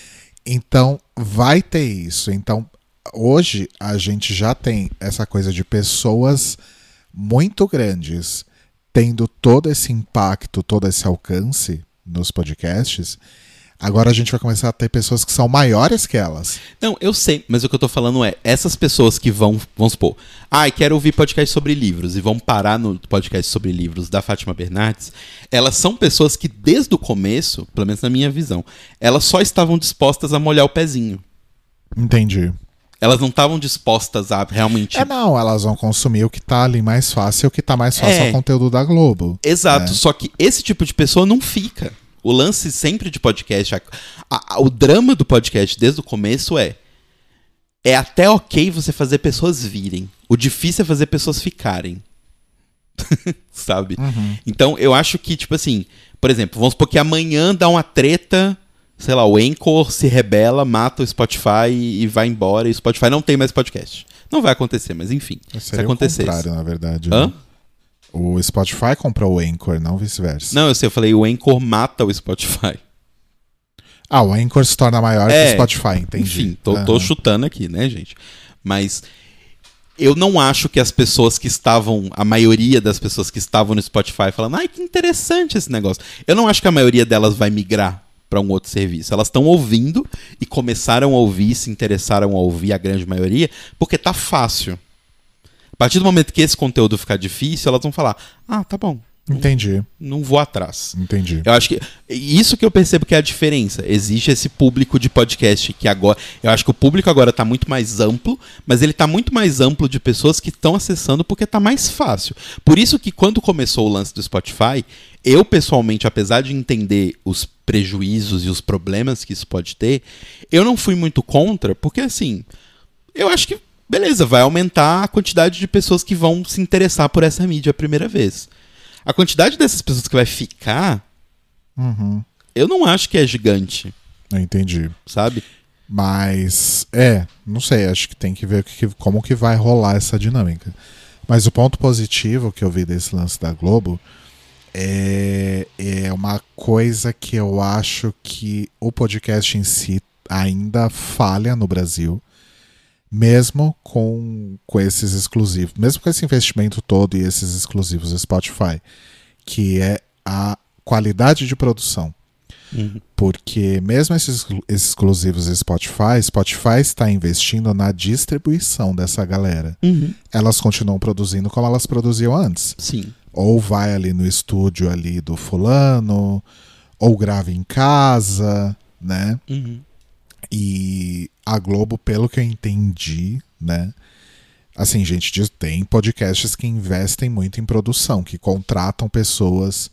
Então, vai ter isso. Então, hoje a gente já tem essa coisa de pessoas muito grandes tendo todo esse impacto, todo esse alcance nos podcasts. Agora a gente vai começar a ter pessoas que são maiores que elas. Não, eu sei, mas o que eu tô falando é, essas pessoas que vão, vamos supor, ai, quero ouvir podcast sobre livros e vão parar no podcast sobre livros da Fátima Bernardes, elas são pessoas que desde o começo, pelo menos na minha visão, elas só estavam dispostas a molhar o pezinho. Entendi. Elas não estavam dispostas a realmente É não, elas vão consumir o que tá ali mais fácil, o que tá mais fácil É. é o conteúdo da Globo. Exato, É. só que esse tipo de pessoa não fica. O lance sempre de podcast, a- a- o drama do podcast desde o começo é é até ok você fazer pessoas virem. O difícil é fazer pessoas ficarem. Sabe? Então eu acho que, tipo assim, por exemplo, vamos supor que amanhã dá uma treta, sei lá, o Anchor se rebela, mata o Spotify e vai embora e o Spotify não tem mais podcast. Não vai acontecer, mas enfim. se Seria o contrário, na verdade. Hã? né? O Spotify comprou o Anchor, não vice-versa. Não, eu sei, eu falei, o Anchor mata o Spotify. Ah, o Anchor se torna maior É, que o Spotify, entendi. Enfim, tô, tô Aham. chutando aqui, né, gente? Mas eu não acho que as pessoas que estavam, a maioria das pessoas que estavam no Spotify falando, ai, que interessante esse negócio. Eu não acho que a maioria delas vai migrar para um outro serviço. Elas estão ouvindo e começaram a ouvir, se interessaram a ouvir a grande maioria, porque tá fácil. A partir do momento que esse conteúdo ficar difícil, elas vão falar: "Ah, tá bom, Entendi, não vou atrás". entendi. Eu acho que isso que eu percebo que é a diferença. Existe esse público de podcast que agora, eu acho que o público agora tá muito mais amplo, mas ele tá muito mais amplo de pessoas que estão acessando porque tá mais fácil. Por isso que quando começou o lance do Spotify, eu pessoalmente, apesar de entender os prejuízos e os problemas que isso pode ter, eu não fui muito contra, porque assim, eu acho que beleza, vai aumentar a quantidade de pessoas que vão se interessar por essa mídia a primeira vez. A quantidade dessas pessoas que vai ficar Uhum, eu não acho que é gigante, eu entendi. sabe? Mas, é, não sei, acho que tem que ver que- como que vai rolar essa dinâmica. Mas o ponto positivo que eu vi desse lance da Globo é, é uma coisa que eu acho que o podcast em si ainda falha no Brasil, mesmo com, com esses exclusivos, mesmo com esse investimento todo e esses exclusivos do Spotify, que é a qualidade de produção. Uhum. Porque mesmo esses, esses exclusivos do Spotify, Spotify está investindo na distribuição dessa galera. Uhum. Elas continuam produzindo como elas produziam antes. Sim. Ou vai ali no estúdio ali do fulano, ou grava em casa, né? Uhum. E a Globo, pelo que eu entendi, né? Assim, gente, tem podcasts que investem muito em produção, que contratam pessoas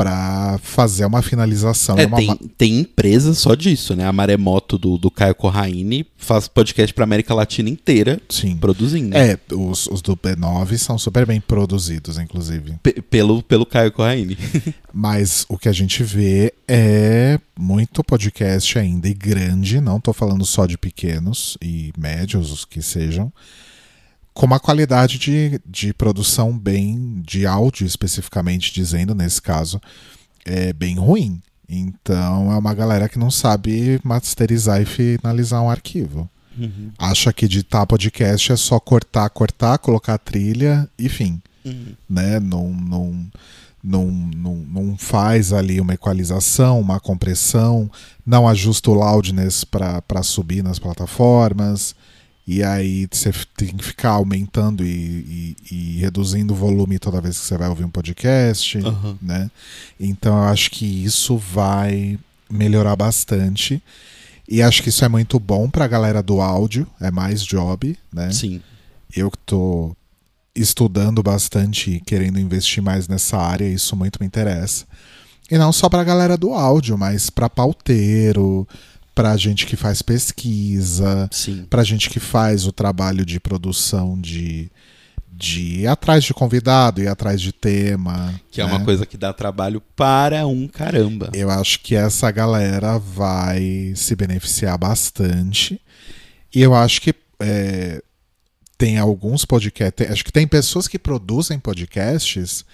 pra fazer uma finalização. É, uma tem, tem empresa só disso, né? A Maremoto do, do Caio Corraine faz podcast pra América Latina inteira Sim. produzindo. É, os, os do B9 são super bem produzidos, inclusive. Pe- pelo, pelo Caio Corraine. Mas o que a gente vê é muito podcast ainda e grande, não tô falando só de pequenos e médios, os que sejam, com uma qualidade de, de produção bem, de áudio especificamente dizendo, nesse caso, é bem ruim. Então é uma galera que não sabe masterizar e finalizar um arquivo. Uhum. Acha que editar podcast é só cortar, cortar, colocar a trilha e fim Uhum. né? Não, não, não, não, não faz ali uma equalização, uma compressão, não ajusta o loudness para subir nas plataformas. E aí você tem que ficar aumentando e, e- e reduzindo o volume toda vez que você vai ouvir um podcast, Aham. né? Então eu acho que isso vai melhorar bastante. E acho que isso é muito bom pra galera do áudio, é mais job, né? Sim. eu que tô estudando bastante e querendo investir mais nessa área, isso muito me interessa. E não só pra galera do áudio, mas pra pauteiro, pra gente que faz pesquisa, Sim. pra gente que faz o trabalho de produção de de ir atrás de convidado, ir atrás de tema. Que é né? uma coisa que dá trabalho para um caramba. Eu acho que essa galera vai se beneficiar bastante. E eu acho que é, tem alguns podcasts. Acho que tem pessoas que produzem podcasts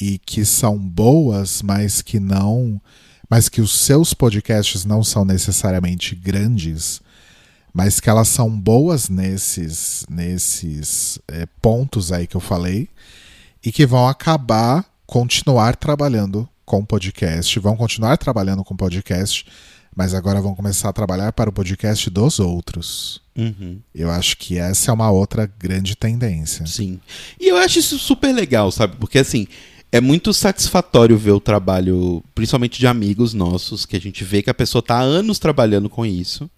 e que são boas, mas que não. Mas que os seus podcasts não são necessariamente grandes, mas que elas são boas nesses, nesses é, pontos aí que eu falei e que vão acabar continuar trabalhando com podcast, vão continuar trabalhando com podcast, mas agora vão começar a trabalhar para o podcast dos outros. Uhum. Eu acho que essa é uma outra grande tendência. Sim. E eu acho isso super legal, sabe? Porque assim, é muito satisfatório ver o trabalho, principalmente de amigos nossos, que a gente vê que a pessoa tá há anos trabalhando com isso.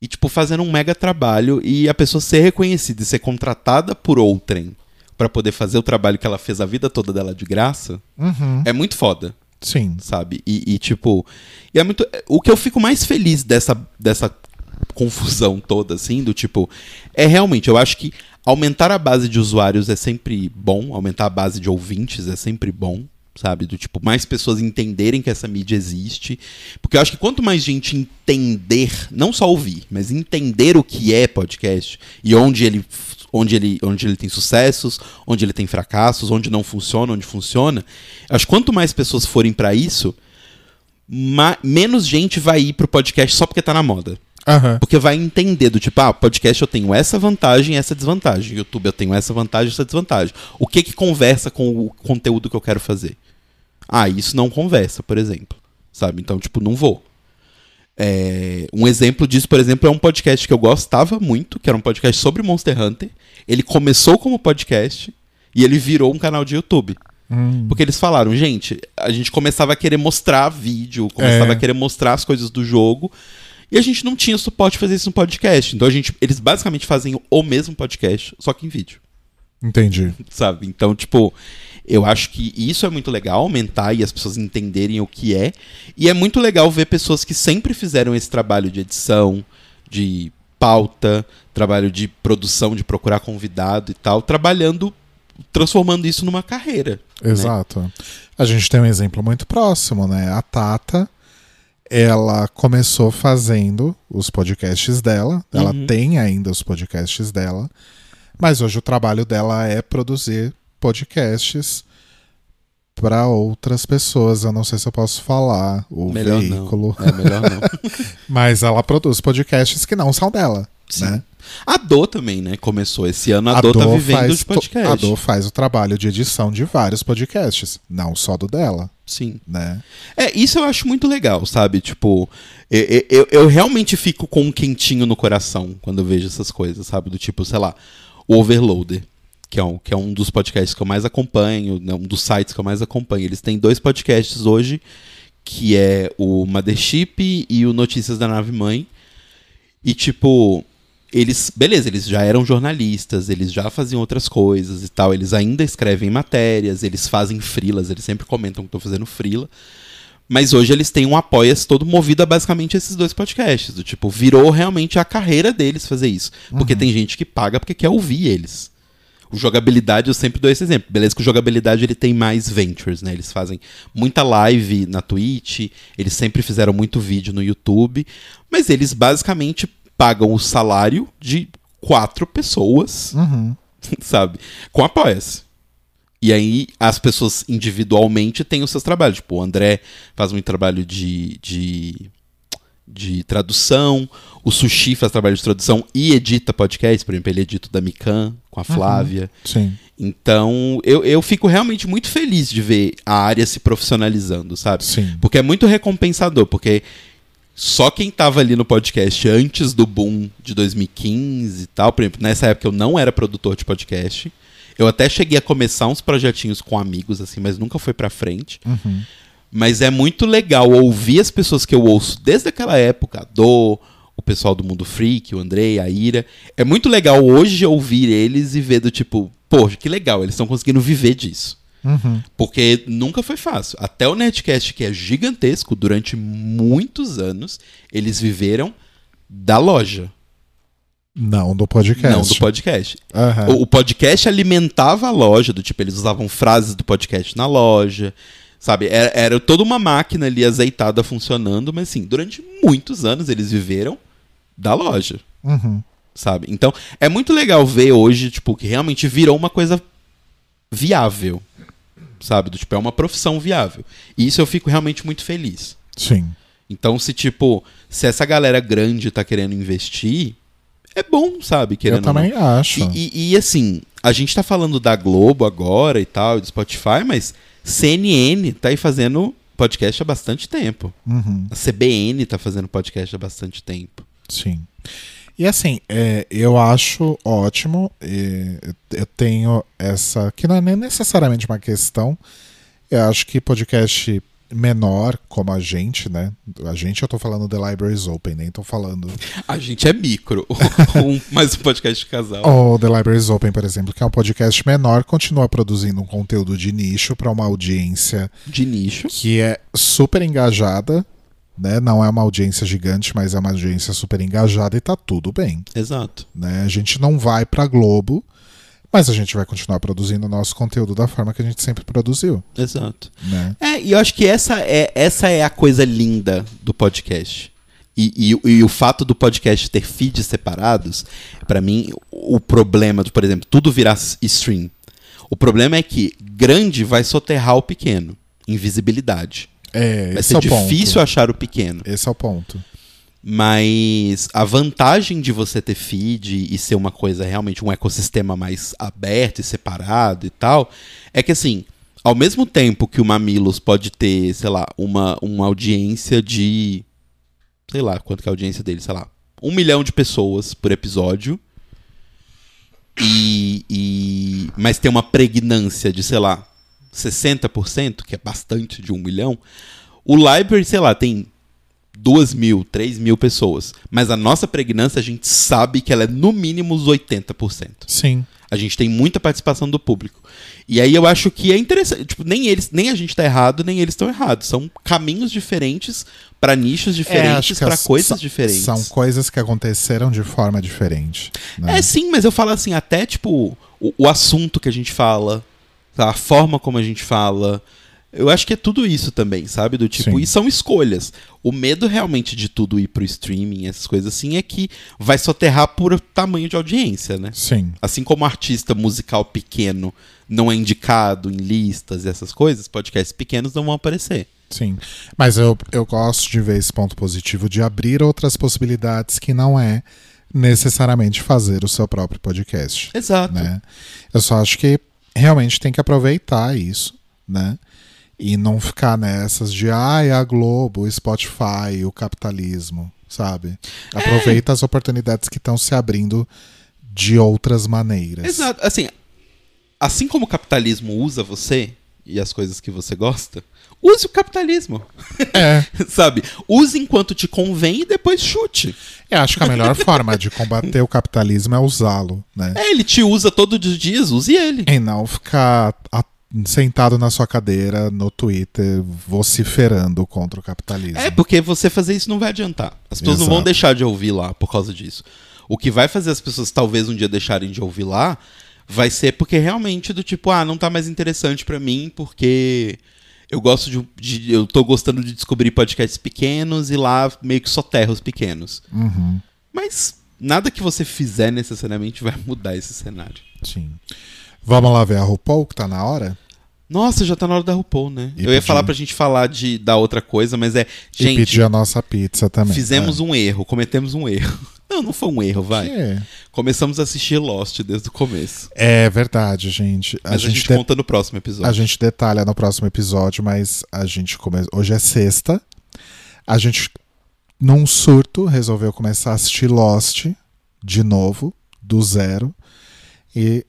E, tipo, fazendo um mega trabalho e a pessoa ser reconhecida e ser contratada por outrem pra poder fazer o trabalho que ela fez a vida toda dela de graça, Uhum. é muito foda Sim. sabe? E, e, tipo, e é muito. O que eu fico mais feliz dessa, dessa confusão toda, assim, do tipo, é realmente, eu acho que aumentar a base de usuários é sempre bom, aumentar a base de ouvintes é sempre bom, sabe? Do tipo, mais pessoas entenderem que essa mídia existe. Porque eu acho que quanto mais gente entender, não só ouvir, mas entender o que é podcast e onde ele. Onde ele, onde ele tem sucessos, onde ele tem fracassos, onde não funciona, onde funciona. Acho que quanto mais pessoas forem pra isso, menos gente vai ir pro podcast só porque tá na moda. Aham. Porque vai entender do tipo, ah, podcast eu tenho essa vantagem e essa desvantagem. YouTube eu tenho essa vantagem e essa desvantagem. O que que conversa com o conteúdo que eu quero fazer? Ah, isso não conversa, por exemplo. Sabe? Então, tipo, não vou. É, um exemplo disso, por exemplo, é um podcast que eu gostava muito, que era um podcast sobre Monster Hunter. Ele começou como podcast e ele virou um canal de YouTube. Hum. Porque eles falaram, gente, a gente começava a querer mostrar vídeo, começava É. a querer mostrar as coisas do jogo, e a gente não tinha suporte de fazer isso no podcast. Então a gente, eles basicamente fazem o mesmo podcast, só que em vídeo, Entendi. sabe? Então, tipo, eu acho que isso é muito legal, aumentar e as pessoas entenderem o que é. E é muito legal ver pessoas que sempre fizeram esse trabalho de edição, de pauta, trabalho de produção, de procurar convidado e tal, trabalhando, transformando isso numa carreira. Exato. A gente tem um exemplo muito próximo, né? A Tata, ela começou fazendo os podcasts dela, ela Uhum. tem ainda os podcasts dela, mas hoje o trabalho dela é produzir podcasts para outras pessoas. Eu não sei se eu posso falar o Melhor veículo, não. É melhor não. mas ela produz podcasts que não são dela, Sim. né? A Dô também, né? Começou esse ano, a, Dô tá vivendo faz de to- podcast. A Dô faz o trabalho de edição de vários podcasts, não só do dela, Sim. né? É, isso eu acho muito legal, sabe? Tipo, eu, eu, eu realmente fico com um quentinho no coração quando eu vejo essas coisas, sabe? Do tipo, sei lá, o Overloader, que é um, que é um dos podcasts que eu mais acompanho, né? um dos sites que eu mais acompanho. Eles têm dois podcasts hoje, que é o Mothership e o Notícias da Nave Mãe. E, tipo, eles, beleza, eles já eram jornalistas, eles já faziam outras coisas e tal, eles ainda escrevem matérias, eles fazem frilas, eles sempre comentam que estão fazendo frila. Mas hoje eles têm um apoia-se todo movido a basicamente esses dois podcasts. Do tipo, virou realmente a carreira deles fazer isso. Porque tem gente que paga porque quer ouvir eles. O jogabilidade, eu sempre dou esse exemplo. Beleza que o jogabilidade ele tem mais ventures, né? Eles fazem muita live na Twitch, eles sempre fizeram muito vídeo no YouTube, mas eles basicamente pagam o salário de quatro pessoas, Uhum. sabe? Com apoia-se. E aí as pessoas individualmente têm os seus trabalhos. Tipo, o André faz muito trabalho de, de, de tradução, o Sushi faz trabalho de tradução e edita podcast, por exemplo, ele edita o da Mikan com a Flávia. Sim. Então, eu, eu fico realmente muito feliz de ver a área se profissionalizando, sabe? Sim. Porque é muito recompensador, porque só quem tava ali no podcast antes do boom de 2015 e tal, por exemplo, nessa época eu não era produtor de podcast. Eu até cheguei a começar uns projetinhos com amigos, assim, mas nunca foi pra frente. Uhum. Mas é muito legal ouvir as pessoas que eu ouço desde aquela época, a Dô, o pessoal do Mundo Freak, o Andrei, a Ira. É muito legal hoje ouvir eles e ver do tipo, poxa, que legal, eles estão conseguindo viver disso. Uhum. Porque nunca foi fácil. Até o Netcast, que é gigantesco, durante muitos anos, eles viveram da loja, Não do podcast. não do podcast. Aham. O, o podcast alimentava a loja, do tipo, eles usavam frases do podcast na loja, sabe? Era, era toda uma máquina ali azeitada funcionando, mas assim, durante muitos anos eles viveram da loja, Uhum. sabe? Então, é muito legal ver hoje, tipo, que realmente virou uma coisa viável, sabe? Do tipo, é uma profissão viável. E isso eu fico realmente muito feliz. Sim. Então, se tipo, se essa galera grande tá querendo investir, é bom, sabe? Querendo Eu ou não. também acho. E, e- e, assim, a gente tá falando da Globo agora e tal, e do Spotify, mas CNN tá aí fazendo podcast há bastante tempo. Uhum. A CBN tá fazendo podcast há bastante tempo. Sim. E assim, é, eu acho ótimo. eu tenho essa. Que não é nem necessariamente uma questão. Eu acho que podcast menor, como a gente, né? A gente, eu tô falando The Libraries Open, nem tô falando. A gente é micro, um, mas um podcast de casal. O The Libraries Open, por exemplo, que é um podcast menor, continua produzindo um conteúdo de nicho para uma audiência De nicho. que é super engajada, né? Não é uma audiência gigante, mas é uma audiência super engajada e tá tudo bem. Exato. né? A gente não vai pra Globo, mas a gente vai continuar produzindo o nosso conteúdo da forma que a gente sempre produziu, Exato. né? É, e eu acho que essa é, essa é a coisa linda do podcast. E, e- e o fato do podcast ter feeds separados, pra mim, o problema do, por exemplo, tudo virar stream. O problema é que grande vai soterrar o pequeno. Invisibilidade. É, Vai ser é o ponto. difícil achar o pequeno. Esse é o ponto. Mas a vantagem de você ter feed e ser uma coisa realmente um ecossistema mais aberto e separado e tal, é que assim, ao mesmo tempo que o Mamilos pode ter, sei lá, uma, uma audiência de. Sei lá, quanto que é a audiência dele, sei lá, um milhão de pessoas por episódio. E, e mas tem uma pregnância de, sei lá, 60%, que é bastante de um milhão. O Library, sei lá, tem duas mil, três mil pessoas. Mas a nossa pregnância, a gente sabe que ela é no mínimo os 80%. Sim. A gente tem muita participação do público. E aí eu acho que é interessante. Tipo, nem eles, nem a gente tá errado, nem eles estão errados. São caminhos diferentes para nichos É, diferentes, que para as- coisas diferentes. São coisas que aconteceram de forma diferente. né? É sim, mas eu falo assim, até tipo, o, o assunto que a gente fala, a forma como a gente fala. Eu acho que é tudo isso também, sabe? Do tipo, Sim. e são escolhas. O medo realmente de tudo ir pro streaming, essas coisas assim, é que vai soterrar por tamanho de audiência, né? Sim. Assim como artista musical pequeno não é indicado em listas e essas coisas, podcasts pequenos não vão aparecer. Sim. Mas eu, eu gosto de ver esse ponto positivo de abrir outras possibilidades que não é necessariamente fazer o seu próprio podcast. Exato. Né? Eu só acho que realmente tem que aproveitar isso, né? E não ficar nessas de ai, a Globo, o Spotify, o capitalismo, sabe? É. Aproveita as oportunidades que estão se abrindo de outras maneiras. Exato. Assim, assim como o capitalismo usa você e as coisas que você gosta, use o capitalismo. É, Sabe? Use enquanto te convém e depois chute. eu acho que a melhor forma de combater o capitalismo é usá-lo, né? É, ele te usa todos os dias, use ele. E não ficar sentado na sua cadeira no Twitter vociferando contra o capitalismo. É, porque você fazer isso não vai adiantar. As pessoas não vão Exato. deixar de ouvir lá por causa disso. O que vai fazer as pessoas talvez um dia deixarem de ouvir lá vai ser porque realmente do tipo, ah, não tá mais interessante pra mim porque eu gosto de, de- eu tô gostando de descobrir podcasts pequenos e lá meio que soterra os pequenos. Uhum, Mas nada que você fizer necessariamente vai mudar esse cenário. sim. Vamos lá ver a RuPaul, que tá na hora? Nossa, já tá na hora da RuPaul, né? E eu ia pedir- falar pra gente falar de, da outra coisa, mas é. e Gente, pedir a nossa pizza também. fizemos um erro, cometemos um erro. Não, não foi um erro, vai. É. Começamos a assistir Lost desde o começo. É verdade, gente. A Mas a gente, gente, de- conta no próximo a episódio. gente detalha no próximo episódio, mas a gente come... hoje é sexta. A gente, num surto, resolveu começar a assistir Lost de novo, do zero. E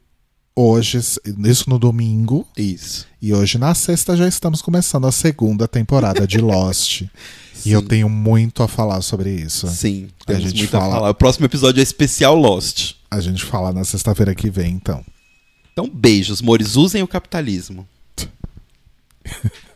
hoje, isso no domingo, Isso. e hoje na sexta já estamos começando a segunda temporada de Lost. E eu tenho muito a falar sobre isso. Sim, A temos gente muito fala- a falar. O próximo episódio é especial Lost. A gente fala na sexta-feira que vem, então. Então, beijos, mores. Usem o capitalismo.